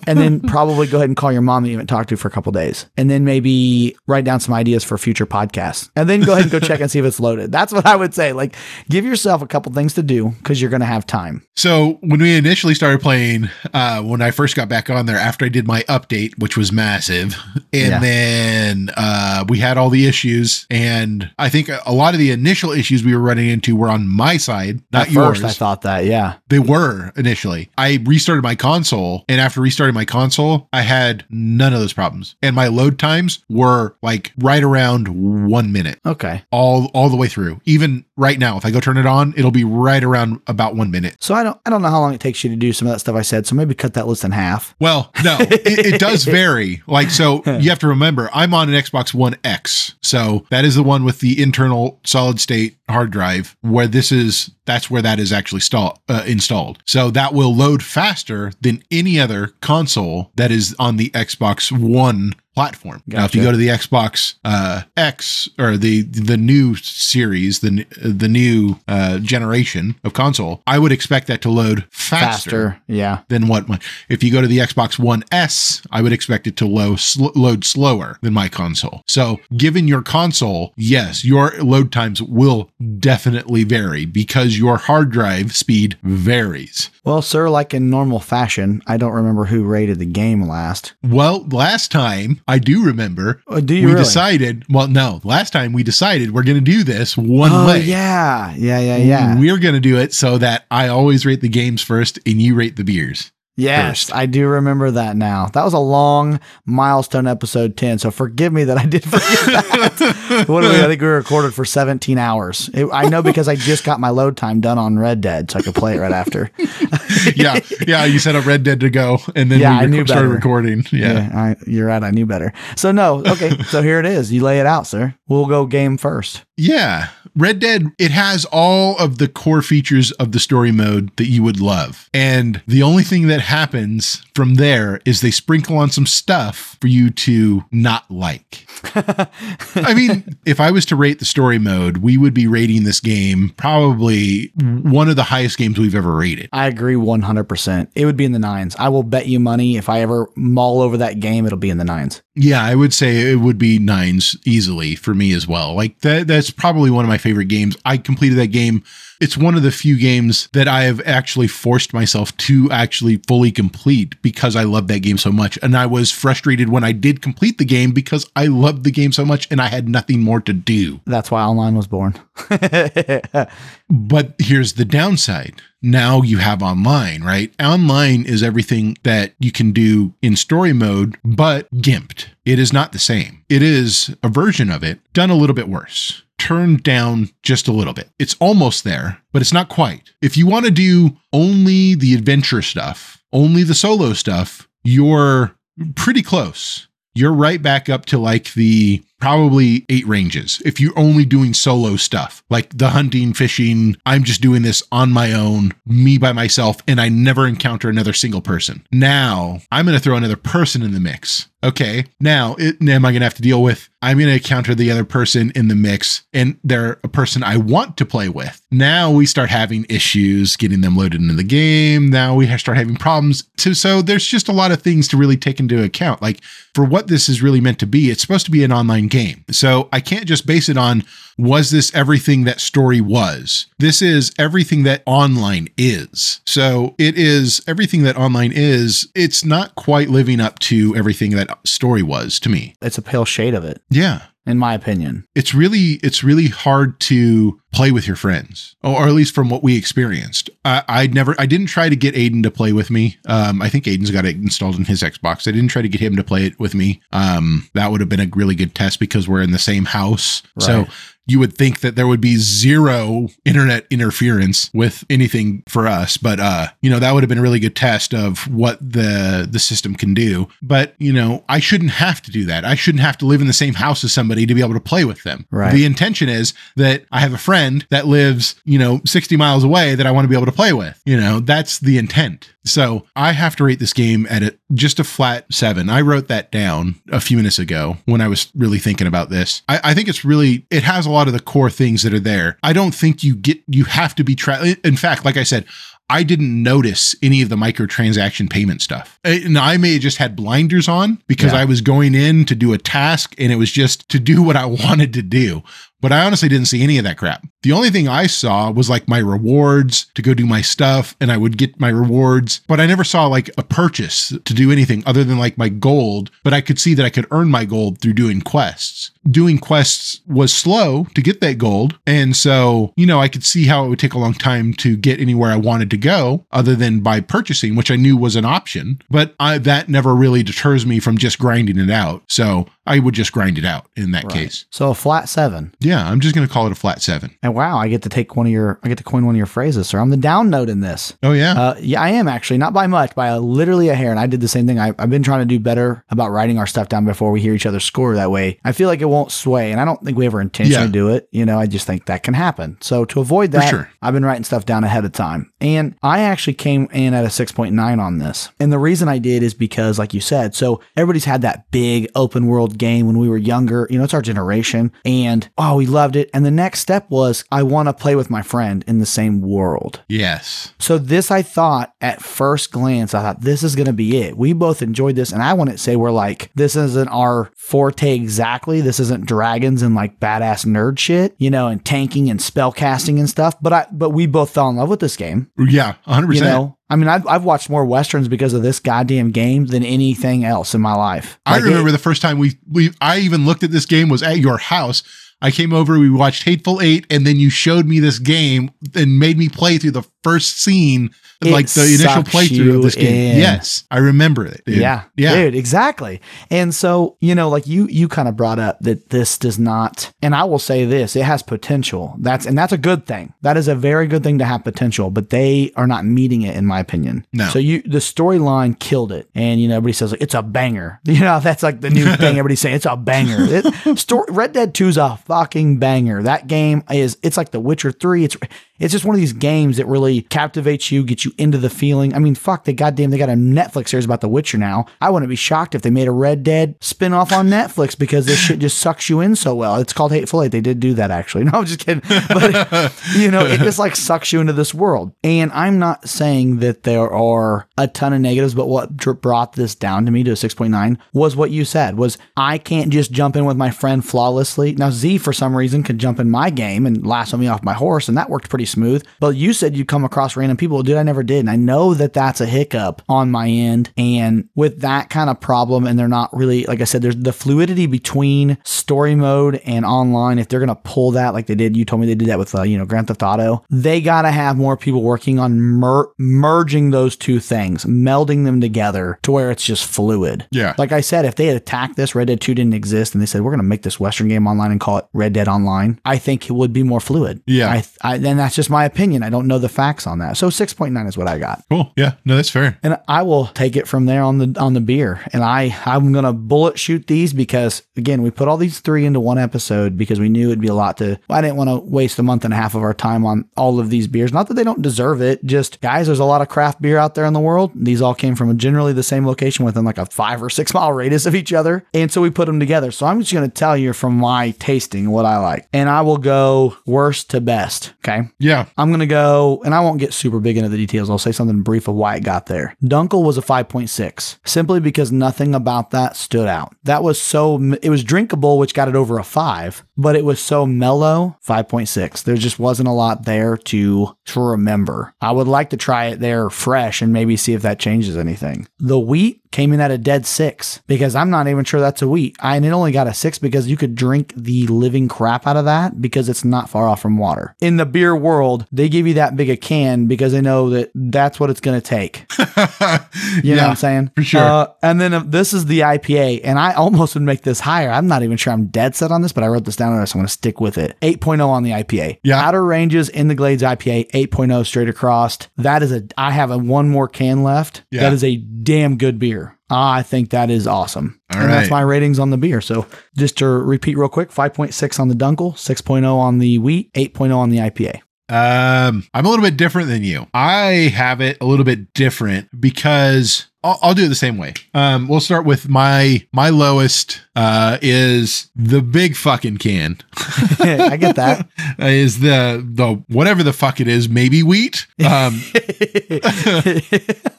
S1: and then probably go ahead and call your mom that you haven't talked to for a couple days, and then maybe write down some ideas for future podcasts, and then go ahead and go check and see if it's loaded. That's what I would say. Like, give yourself a couple things to do because you're gonna have time.
S2: So when we initially started playing, uh, when I first got back on there after I did my update, which was massive, and
S1: Yeah.
S2: then uh, we had all the issues, and I think a lot of the initial issues we were running into were on my side, not
S1: At
S2: yours.
S1: first, I thought that, yeah.
S2: They were initially. I restarted my console, and after restarting my console, I had none of those problems, and my load times were like right around one minute
S1: Okay.
S2: all all the way through. Even right now, if I go turn it on, it'll be right around about one minute.
S1: So I don't I don't know how long it takes you to do some of that stuff I said. So maybe cut that list in half.
S2: Well, no, it, it does vary. Like, so you have to remember, I'm on an Xbox One X. So that is the one with the internal solid state hard drive where this is, that's where that is actually stall, uh, installed. So that will load faster than any other console that is on the Xbox One platform. Now, if you go to the Xbox uh, X or the the new series, the the new uh, generation of console, I would expect that to load faster
S1: Faster. Yeah.
S2: than what my if you go to the Xbox One S, I would expect it to load sl- load slower than my console. So, given your console, yes, your load times will definitely vary because because your hard drive speed varies.
S1: Well, sir, like in normal fashion, I don't remember who rated the game last.
S2: Well, last time I do remember.
S1: Oh, do you
S2: we
S1: really?
S2: decided. Well, no, last time we decided we're going to do this one
S1: Oh,
S2: way.
S1: yeah. Yeah, yeah, yeah.
S2: We're going to do it so that I always rate the games first and you rate the beers.
S1: Yes,
S2: first.
S1: I do remember that now. That was a long milestone episode 10, so forgive me that I did forget that. what we, I think we recorded for 17 hours. It, I know because I just got my load time done on Red Dead, so I could play it right after.
S2: yeah, yeah. You set up Red Dead to go, and then
S1: Yeah,
S2: we
S1: I knew
S2: started
S1: better.
S2: recording. Yeah.
S1: I, you're right. I knew better. So, no, okay. so here it is. You lay it out, sir. We'll go game first.
S2: Yeah. Red Dead, it has all of the core features of the story mode that you would love. And the only thing that happens from there is they sprinkle on some stuff for you to not like. I mean, if I was to rate the story mode, we would be rating this game probably one of the highest games we've ever rated.
S1: I agree 100%. It would be in the nines. I will bet you money if I ever mull over that game, it'll be in the nines.
S2: Yeah, I would say it would be nines easily for me as well. Like that that's probably one of my favorite games. I completed that game. It's one of the few games that I have actually forced myself to actually fully complete because I love that game so much. And I was frustrated when I did complete the game because I loved the game so much and I had nothing more to do.
S1: That's why online was born.
S2: But here's the downside. Now you have online, right? Online is everything that you can do in story mode, but gimped. It is not the same. It is a version of it done a little bit worse. Turned down just a little bit. It's almost there, but it's not quite. If you want to do only the adventure stuff, only the solo stuff, you're pretty close. You're right back up to like the probably eight ranges. If you're only doing solo stuff, like the hunting, fishing, I'm just doing this on my own, me by myself, and I never encounter another single person. Now I'm going to throw another person in the mix. Okay. Now, it, am I going to have to deal with? I'm going to encounter the other person in the mix, and they're a person I want to play with. Now we start having issues getting them loaded into the game. Now we start having problems. So, so there's just a lot of things to really take into account. Like for what this is really meant to be, it's supposed to be an online game. So I can't just base it on was this everything that story was? This is everything that online is. So it is everything that online is. It's not quite living up to everything that story was to me.
S1: it's a pale shade of it,
S2: Yeah.
S1: In my opinion.
S2: It's really it's really hard to play with your friends, or at least from what we experienced. I, I never I didn't try to get Aiden to play with me. Um, I think Aiden's got it installed in his Xbox. I didn't try to get him to play it with me. Um, that would have been a really good test because we're in the same house. So
S1: Right.
S2: You would think that there would be zero internet interference with anything for us but uh you know that would have been a really good test of what the the system can do but you know i shouldn't have to do that i shouldn't have to live in the same house as somebody to be able to play with them
S1: Right.
S2: the intention is that i have a friend that lives you know 60 miles away that i want to be able to play with you know that's the intent so I have to rate this game at a, just a flat seven. I wrote that down a few minutes ago when I was really thinking about this. I, I think it's really it has a lot of the core things that are there. I don't think you get you have to be tra- in fact, like I said, I didn't notice any of the microtransaction payment stuff. And I may have just had blinders on because
S1: Yeah.
S2: I was going in to do a task and it was just to do what I wanted to do. But I honestly didn't see any of that crap. The only thing I saw was like my rewards to go do my stuff, and I would get my rewards, but I never saw like a purchase to do anything other than like my gold. But I could see that I could earn my gold through doing quests. Doing quests was slow to get that gold. And so, you know, I could see how it would take a long time to get anywhere I wanted to go other than by purchasing, which I knew was an option. But I, that never really deters me from just grinding it out. So I would just grind it out in that
S1: Right.
S2: case.
S1: So a flat seven.
S2: Yeah, I'm just going to call it a flat seven.
S1: And wow, I get to take one of your, I get to coin one of your phrases, sir. I'm the down note in this.
S2: Oh, yeah.
S1: Uh, yeah, I am actually not by much, by a, literally a hair. And I did the same thing. I, I've been trying to do better about writing our stuff down before we hear each other score. That way, I feel like it won't sway, and I don't think we ever intentionally
S2: Yeah.
S1: do it. You know, I just think that can happen. So to avoid that,
S2: sure.
S1: I've been writing stuff down ahead of time, and I actually came in at a six point nine on this. And the reason I did is because, like you said, so everybody's had that big open world game when we were younger. You know, it's our generation, and oh, we loved it. And the next step was, I want to play with my friend in the same world.
S2: Yes.
S1: So this, I thought at first glance, I thought this is going to be it. We both enjoyed this, and I wouldn't say we're like this isn't our forte exactly. This isn't dragons and like badass nerd shit, you know, and tanking and spell casting and stuff. But I, but we both fell in love with this game.
S2: Yeah, 100%.
S1: You know, I mean, I've, I've watched more westerns because of this goddamn game than anything else in my life.
S2: I remember
S1: it-
S2: the first time we we I even looked at this game was at your house. I came over, we watched Hateful Eight, and then you showed me this game and made me play through the first scene,
S1: It
S2: like the initial playthrough of this game.
S1: in.
S2: Yes, I remember it. dude.
S1: Yeah.
S2: yeah,
S1: Dude, exactly. And so, you know, like you you kind of brought up that this does not and I will say this, it has potential. That's and that's a good thing. That is a very good thing to have potential, but they are not meeting it in my opinion.
S2: No.
S1: So you the storyline killed it. And you know, everybody says like, it's a banger. You know, that's like the new thing everybody's saying, it's a banger. It, story, Red Dead 2 is a fucking banger. That game is it's like The Witcher 3. It's it's just one of these games that really captivates you, gets you into the feeling. I mean, fuck, they goddamn, they got a Netflix series about The Witcher now. I wouldn't be shocked if they made a Red Dead spin-off on Netflix because this shit just sucks you in so well. It's called Hateful Eight. They did do that actually. No, I'm just kidding. But you know, it just like sucks you into this world. And I'm not saying that there are a ton of negatives, but what brought this down to me to a 6.9 was what you said was I can't just jump in with my friend flawlessly. Now Z for some reason could jump in my game and lasso me off my horse and that worked pretty smooth. But you said you'd come across random people. Dude, I never did. And I know that that's a hiccup on my end. And with that kind of problem, and they're not really, like I said, there's the fluidity between story mode and online. If they're going to pull that, like they did, you told me they did that with, uh, you know, Grand Theft Auto, they got to have more people working on mer- merging those two things, melding them together to where it's just fluid.
S2: Yeah.
S1: Like I said, if they had attacked this, Red Dead 2 didn't exist, and they said, we're going to make this Western game online and call it Red Dead Online, I think it would be more fluid.
S2: Yeah.
S1: I, I, and that's just my opinion. I don't know the facts on that. So 6.9 is what I got.
S2: cool. Yeah, no, that's fair.
S1: And I will take it from there on the on the beer. And I I'm gonna bullet shoot these because again we put all these three into one episode because we knew it'd be a lot to. I didn't want to waste a month and a half of our time on all of these beers. Not that they don't deserve it. Just guys, there's a lot of craft beer out there in the world. These all came from generally the same location within like a five or six mile radius of each other, and so we put them together. So I'm just gonna tell you from my tasting what I like, and I will go worst to best. Okay.
S2: Yeah,
S1: I'm going to go, and I won't get super big into the details. I'll say something brief of why it got there. Dunkel was a 5.6, simply because nothing about that stood out. That was so, it was drinkable, which got it over a 5, but it was so mellow, 5.6. There just wasn't a lot there to, to remember. I would like to try it there fresh and maybe see if that changes anything. The wheat came in at a dead six because I'm not even sure that's a wheat. I, and it only got a six because you could drink the living crap out of that because it's not far off from water. In the beer world, they give you that big a can because they know that that's what it's going to take. You know what I'm saying?
S2: for sure.
S1: Uh, and then uh, this is the IPA, and I almost would make this higher. I'm not even sure I'm dead set on this, but I wrote this down and so I'm going to stick with it. 8.0 on the IPA.
S2: Yeah.
S1: Outer Ranges in the Glades IPA, 8.0 straight across. That is a, I have a one more can left.
S2: Yeah.
S1: That is a damn good beer. I think that is awesome.
S2: All
S1: and that's my ratings on the beer. So just to repeat real quick 5.6 on the Dunkel, 6.0 on the wheat, 8.0 on the IPA.
S2: Um, I'm a little bit different than you. I have it a little bit different because I'll, I'll do it the same way. Um, we'll start with my my lowest. Uh, is the big fucking can.
S1: I get that.
S2: is the the whatever the fuck it is, maybe wheat. Um,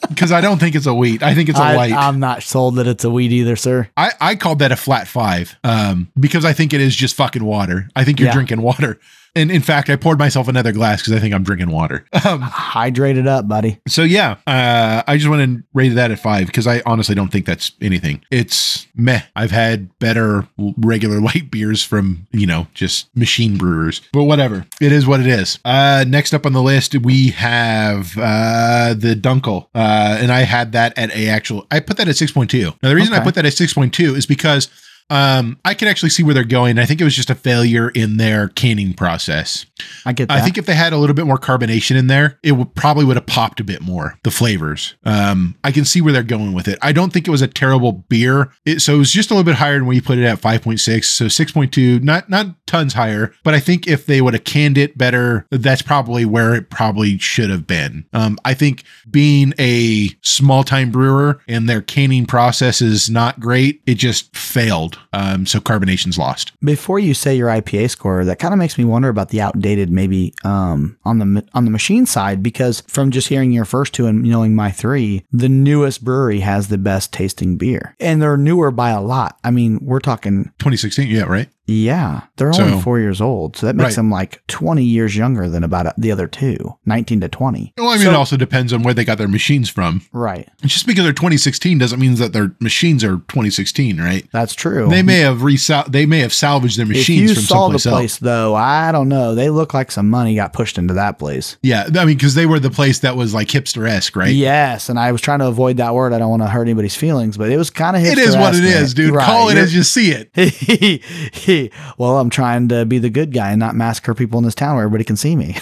S2: because I don't think it's a wheat. I think it's a
S1: I,
S2: light.
S1: I'm not sold that it's a wheat either, sir.
S2: I, I called that a flat five um, because I think it is just fucking water. I think you're
S1: Yeah.
S2: drinking water. And in fact, I poured myself another glass because I think I'm drinking water. Um,
S1: Hydrate it up, buddy.
S2: so yeah, uh, I just went and rated that at five because I honestly don't think that's anything. It's meh. I've had better regular light beers from you know just machine brewers, but whatever. It is what it is. Uh, next up on the list we have uh, the Dunkel, uh, and I had that at a actual. I put that at six point two. Now the reason I put that at six point two is because. Um, I can actually see where they're going. I think it was just a failure in their canning process.
S1: I get that.
S2: I think if they had a little bit more carbonation in there, it would probably would have popped a bit more the flavors. Um, I can see where they're going with it. I don't think it was a terrible beer. It, so it was just a little bit higher than when you put it at 5.6. So 6.2, not not tons higher. But I think if they would have canned it better, that's probably where it probably should have been. Um, I think being a small time brewer and their canning process is not great. It just failed. Um, so carbonation's lost.
S1: Before you say your IPA score, that kind of makes me wonder about the outdated maybe um, on the on the machine side because from just hearing your first two and knowing my three, the newest brewery has the best tasting beer, and they're newer by a lot. I mean, we're talking
S2: 2016, yeah, right.
S1: Yeah, they're
S2: So-
S1: only four years old, so that makes
S2: Right.
S1: them like twenty years younger than about uh, the other two, 19 to twenty.
S2: Well, I mean,
S1: So-
S2: it also depends on where they got their machines from.
S1: Right,
S2: just because they're 2016 doesn't mean that their machines are 2016, right?
S1: that's true.
S2: They may have resal- they may have salvaged their
S1: if
S2: machines
S1: you
S2: from
S1: saw the
S2: someplace else.
S1: place though, I don't know. They look like some money got pushed into that place.
S2: Yeah, I mean, because they were the place that was like hipster esque, right?
S1: Yes, and I was trying to avoid that word. I don't want to hurt anybody's feelings, but it was kind of
S2: It is what it is, dude. Call it as you see it.
S1: well, I'm trying to be the good guy and not massacre people in this town where everybody can see me.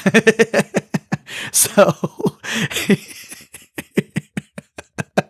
S1: so,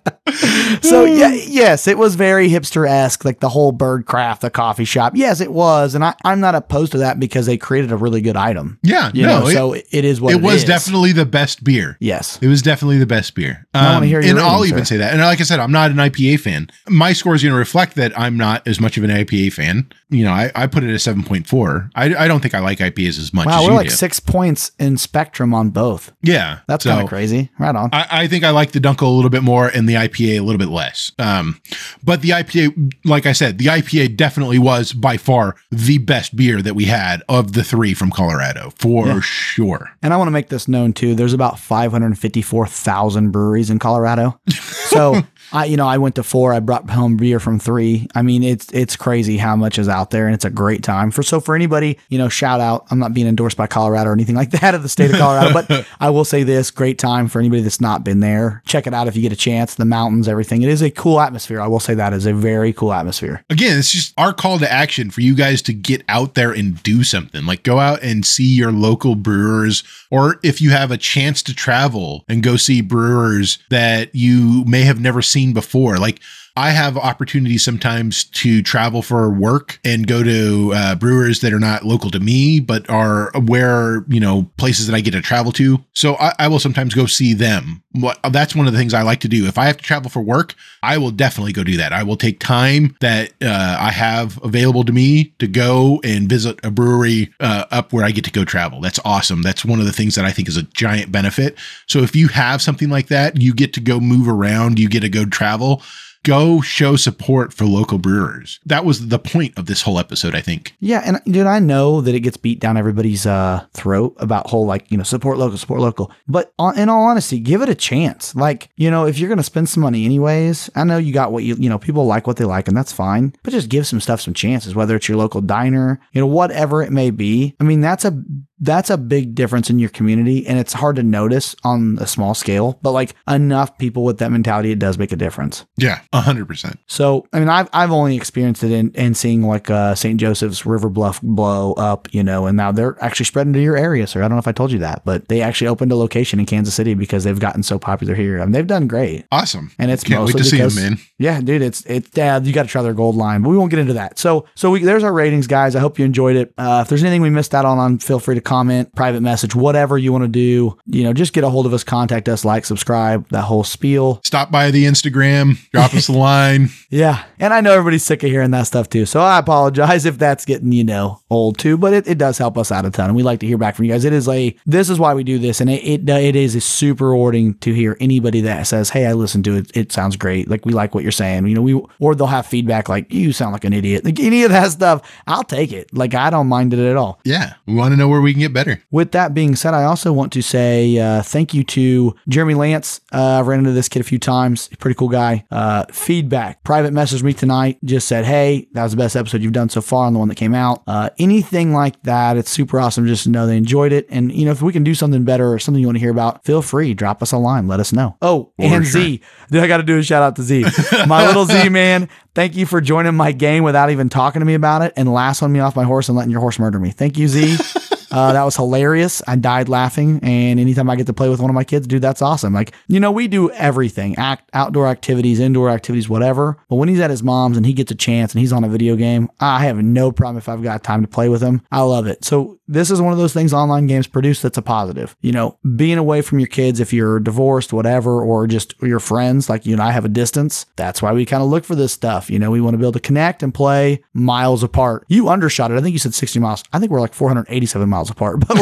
S1: so yeah, yes, it was very hipster esque, like the whole bird craft, the coffee shop. Yes, it was, and I, I'm not opposed to that because they created a really good item.
S2: Yeah,
S1: You
S2: no,
S1: know,
S2: it,
S1: so it is what
S2: it
S1: it
S2: was
S1: is.
S2: definitely the best beer.
S1: yes.
S2: It was definitely the best beer.
S1: I wanna um, hear your
S2: and I'll
S1: rating,
S2: even say that. And like I said, I'm not an IPA fan. My score is going to reflect that I'm not as much of an IPA fan. You know, I, I put it at 7.4. I, I don't think I like IPAs as much
S1: Wow,
S2: as
S1: we're like
S2: do.
S1: six points in spectrum on both.
S2: yeah.
S1: That's
S2: so
S1: kind of crazy. Right on.
S2: I, I think I like the Dunkel a little bit more and the IPA a little bit less. Um, but the IPA, like I said, the IPA definitely was by far the best beer that we had of the three from Colorado for
S1: Yeah.
S2: sure.
S1: And I want to make this known too. There's about 554,000 breweries in Colorado. So I, you know, I went to four. I brought home beer from three. I mean, it's it's crazy how much is out there, and it's a great time for. So for anybody, you know, shout out. I'm not being endorsed by Colorado or anything like that of the state of Colorado, but I will say this: great time for anybody that's not been there. Check it out if you get a chance. The mountains, everything. It is a cool atmosphere. I will say that is a very cool atmosphere.
S2: Again, it's just our call to action for you guys to get out there and do something. Like go out and see your local brewers, or if you have a chance to travel and go see brewers that you may have never seen before. Like I have opportunities sometimes to travel for work and go to uh, brewers that are not local to me, but are where, you know, places that I get to travel to. So I, I will sometimes go see them. What, that's one of the things I like to do. If I have to travel for work, I will definitely go do that. I will take time that uh, I have available to me to go and visit a brewery uh, up where I get to go travel. That's awesome. That's one of the things that I think is a giant benefit. So if you have something like that, you get to go move around, you get to go travel go show support for local brewers. That was the point of this whole episode, I think.
S1: Yeah, and dude, I know that it gets beat down everybody's uh, throat about whole like you know support local, support local. But in all honesty, give it a chance. Like you know, if you're gonna spend some money anyways, I know you got what you you know people like what they like, and that's fine. But just give some stuff some chances, whether it's your local diner, you know, whatever it may be. I mean, that's a that's a big difference in your community, and it's hard to notice on a small scale. But like enough people with that mentality, it does make a difference.
S2: Yeah, 100%.
S1: So, I mean, I've, I've only experienced it in, in seeing like uh, St. Joseph's River Bluff blow up, you know, and now they're actually spreading to your area, sir. I don't know if I told you that, but they actually opened a location in Kansas City because they've gotten so popular here. I mean, they've done great.
S2: Awesome.
S1: And it's
S2: Can't wait
S1: mostly
S2: to see
S1: because,
S2: them, man.
S1: Yeah, dude, it's it's dad. You got to try their gold line, but we won't get into that. So, so we, there's our ratings, guys. I hope you enjoyed it. Uh, if there's anything we missed out on, on, feel free to comment, private message, whatever you want to do. You know, just get a hold of us, contact us, like, subscribe, that whole spiel.
S2: Stop by the Instagram, drop us a line.
S1: Yeah. And I know everybody's sick of hearing that stuff too. So I apologize if that's getting, you know, old too, but it, it does help us out a ton. And we like to hear back from you guys. It is a, this is why we do this. And it, it, it is a super rewarding to hear anybody that says, Hey, I listened to it. It sounds great. Like we like what you're saying. You know, we, or they'll have feedback like, you sound like an idiot. Like any of that stuff. I'll take it. Like I don't mind it at all.
S2: Yeah, we want to know where we can get better.
S1: With that being said, I also want to say uh, thank you to Jeremy Lance. Uh, I've ran into this kid a few times. Pretty cool guy. Uh, feedback. Private messaged me tonight. Just said, hey, that was the best episode you've done so far on the one that came out. Uh, anything like that, it's super awesome just to know they enjoyed it. And, you know, if we can do something better or something you want to hear about, feel free. Drop us a line. Let us know. Oh,
S2: For
S1: and
S2: sure.
S1: Z. Dude, I got to do a shout out to Z. My little Z man. Thank you for joining my game without even talking to me about it and lassoing me off my horse and letting your horse murder me. Thank you, Z. Uh, that was hilarious. I died laughing. And anytime I get to play with one of my kids, dude, that's awesome. Like, you know, we do everything act, outdoor activities, indoor activities, whatever. But when he's at his mom's and he gets a chance and he's on a video game, I have no problem if I've got time to play with him. I love it. So this is one of those things online games produce that's a positive. You know, being away from your kids if you're divorced, whatever, or just your friends, like you and I have a distance. That's why we kind of look for this stuff. You know, we want to be able to connect and play miles apart. You undershot it. I think you said 60 miles. I think we're like 487 miles apart, but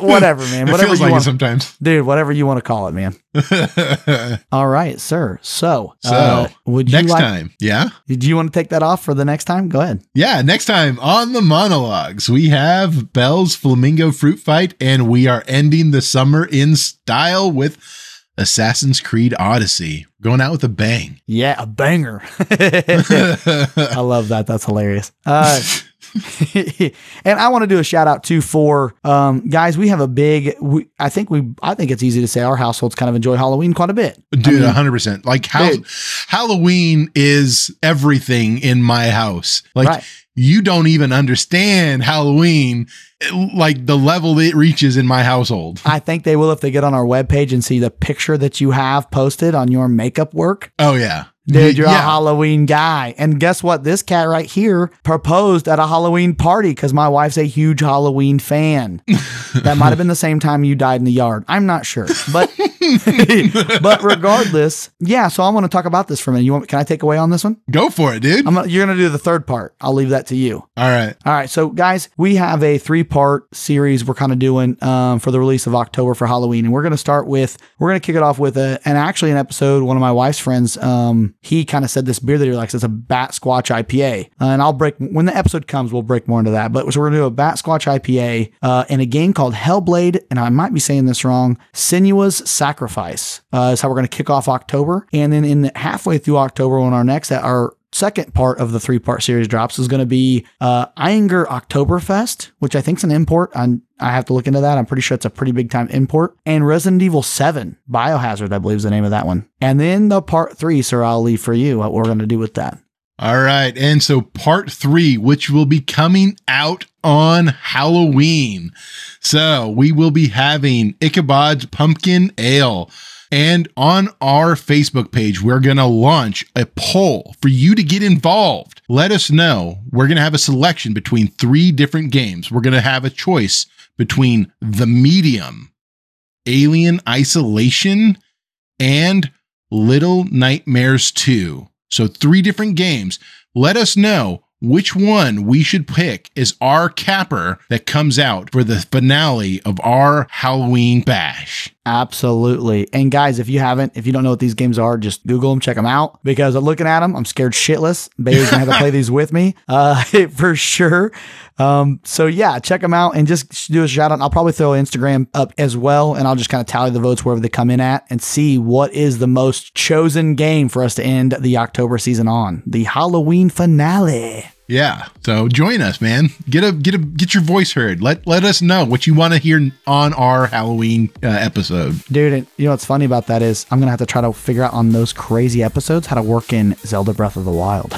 S1: whatever, man. Whatever you
S2: like
S1: want.
S2: sometimes.
S1: Dude, whatever you want to call it, man. All right, sir. So,
S2: so
S1: uh, would you
S2: next
S1: like,
S2: time, yeah,
S1: do you want to take that off for the next time? Go ahead.
S2: yeah. Next time on the Mana Logs, we have Bell's Flamingo Fruit Fight, and we are ending the summer in style with Assassin's Creed Odyssey. Going out with a bang.
S1: Yeah, a banger. I love that. That's hilarious. Uh, and I want to do a shout out too for um, guys. We have a big. We, I think we. I think it's easy to say our households kind of enjoy Halloween quite a bit.
S2: Dude,
S1: I
S2: 100%. Like, how,
S1: Dude.
S2: Halloween is everything in my house. Like,
S1: Right.
S2: you don't even understand Halloween, like the level it reaches in my household.
S1: I think they will if they get on our webpage and see the picture that you have posted on your makeup work.
S2: Oh, yeah.
S1: Dude, you're a. Halloween guy. And guess what? This cat right here proposed at a Halloween party because my wife's a huge Halloween fan. that might have been the same time you died in the yard. I'm not sure. But but regardless, yeah, so I want to talk about this for a minute. You want can I take away on this one?
S2: Go for it, dude.
S1: I'm gonna, you're gonna do the third part. I'll leave that to you.
S2: All right.
S1: All right, so guys, we have a three-part series we're kind of doing um, for the release of October for Halloween, and we're going to start with we're going to kick it off with a and actually an episode. One of my wife's friends, um, he kind of said this beer that he likes. It's a Bat Squatch IPA, uh, and I'll break when the episode comes. We'll break more into that. But so we're going to do a Bat Squatch IPA uh, in a game called Hellblade, and I might be saying this wrong. Senua's Sacrifice uh, is how we're going to kick off October, and then in halfway through October, when our next our second part of the three part series drops is going to be uh, Ayinger Oktoberfest, which I think is an import. i I have to look into that. I'm pretty sure it's a pretty big time import. And Resident Evil 7, Biohazard, I believe is the name of that one. And then the part three, sir, I'll leave for you what we're going to do with that.
S2: All right. And so part three, which will be coming out on Halloween. So we will be having Ichabod's Pumpkin Ale. And on our Facebook page, we're going to launch a poll for you to get involved. Let us know. We're going to have a selection between three different games. We're going to have a choice between The Medium, Alien Isolation, and Little Nightmares 2. So, three different games. Let us know which one we should pick as our capper that comes out for the finale of our Halloween bash.
S1: Absolutely. And guys, if you haven't, if you don't know what these games are, just Google them, check them out. Because I'm looking at them, I'm scared shitless. Bailey's gonna have to play these with me, uh, for sure. Um, so yeah, check them out and just do a shout out. I'll probably throw Instagram up as well, and I'll just kind of tally the votes wherever they come in at and see what is the most chosen game for us to end the October season on, the Halloween finale.
S2: Yeah. So join us, man. Get a get a get your voice heard. Let let us know what you want to hear on our Halloween uh, episode.
S1: Dude, you know what's funny about that is I'm gonna have to try to figure out on those crazy episodes how to work in Zelda Breath of the Wild.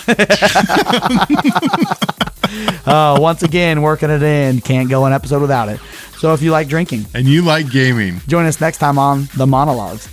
S1: uh, once again, working it in. Can't go an episode without it. So if you like drinking,
S2: And you like gaming.
S1: join us next time on The Mana Logs.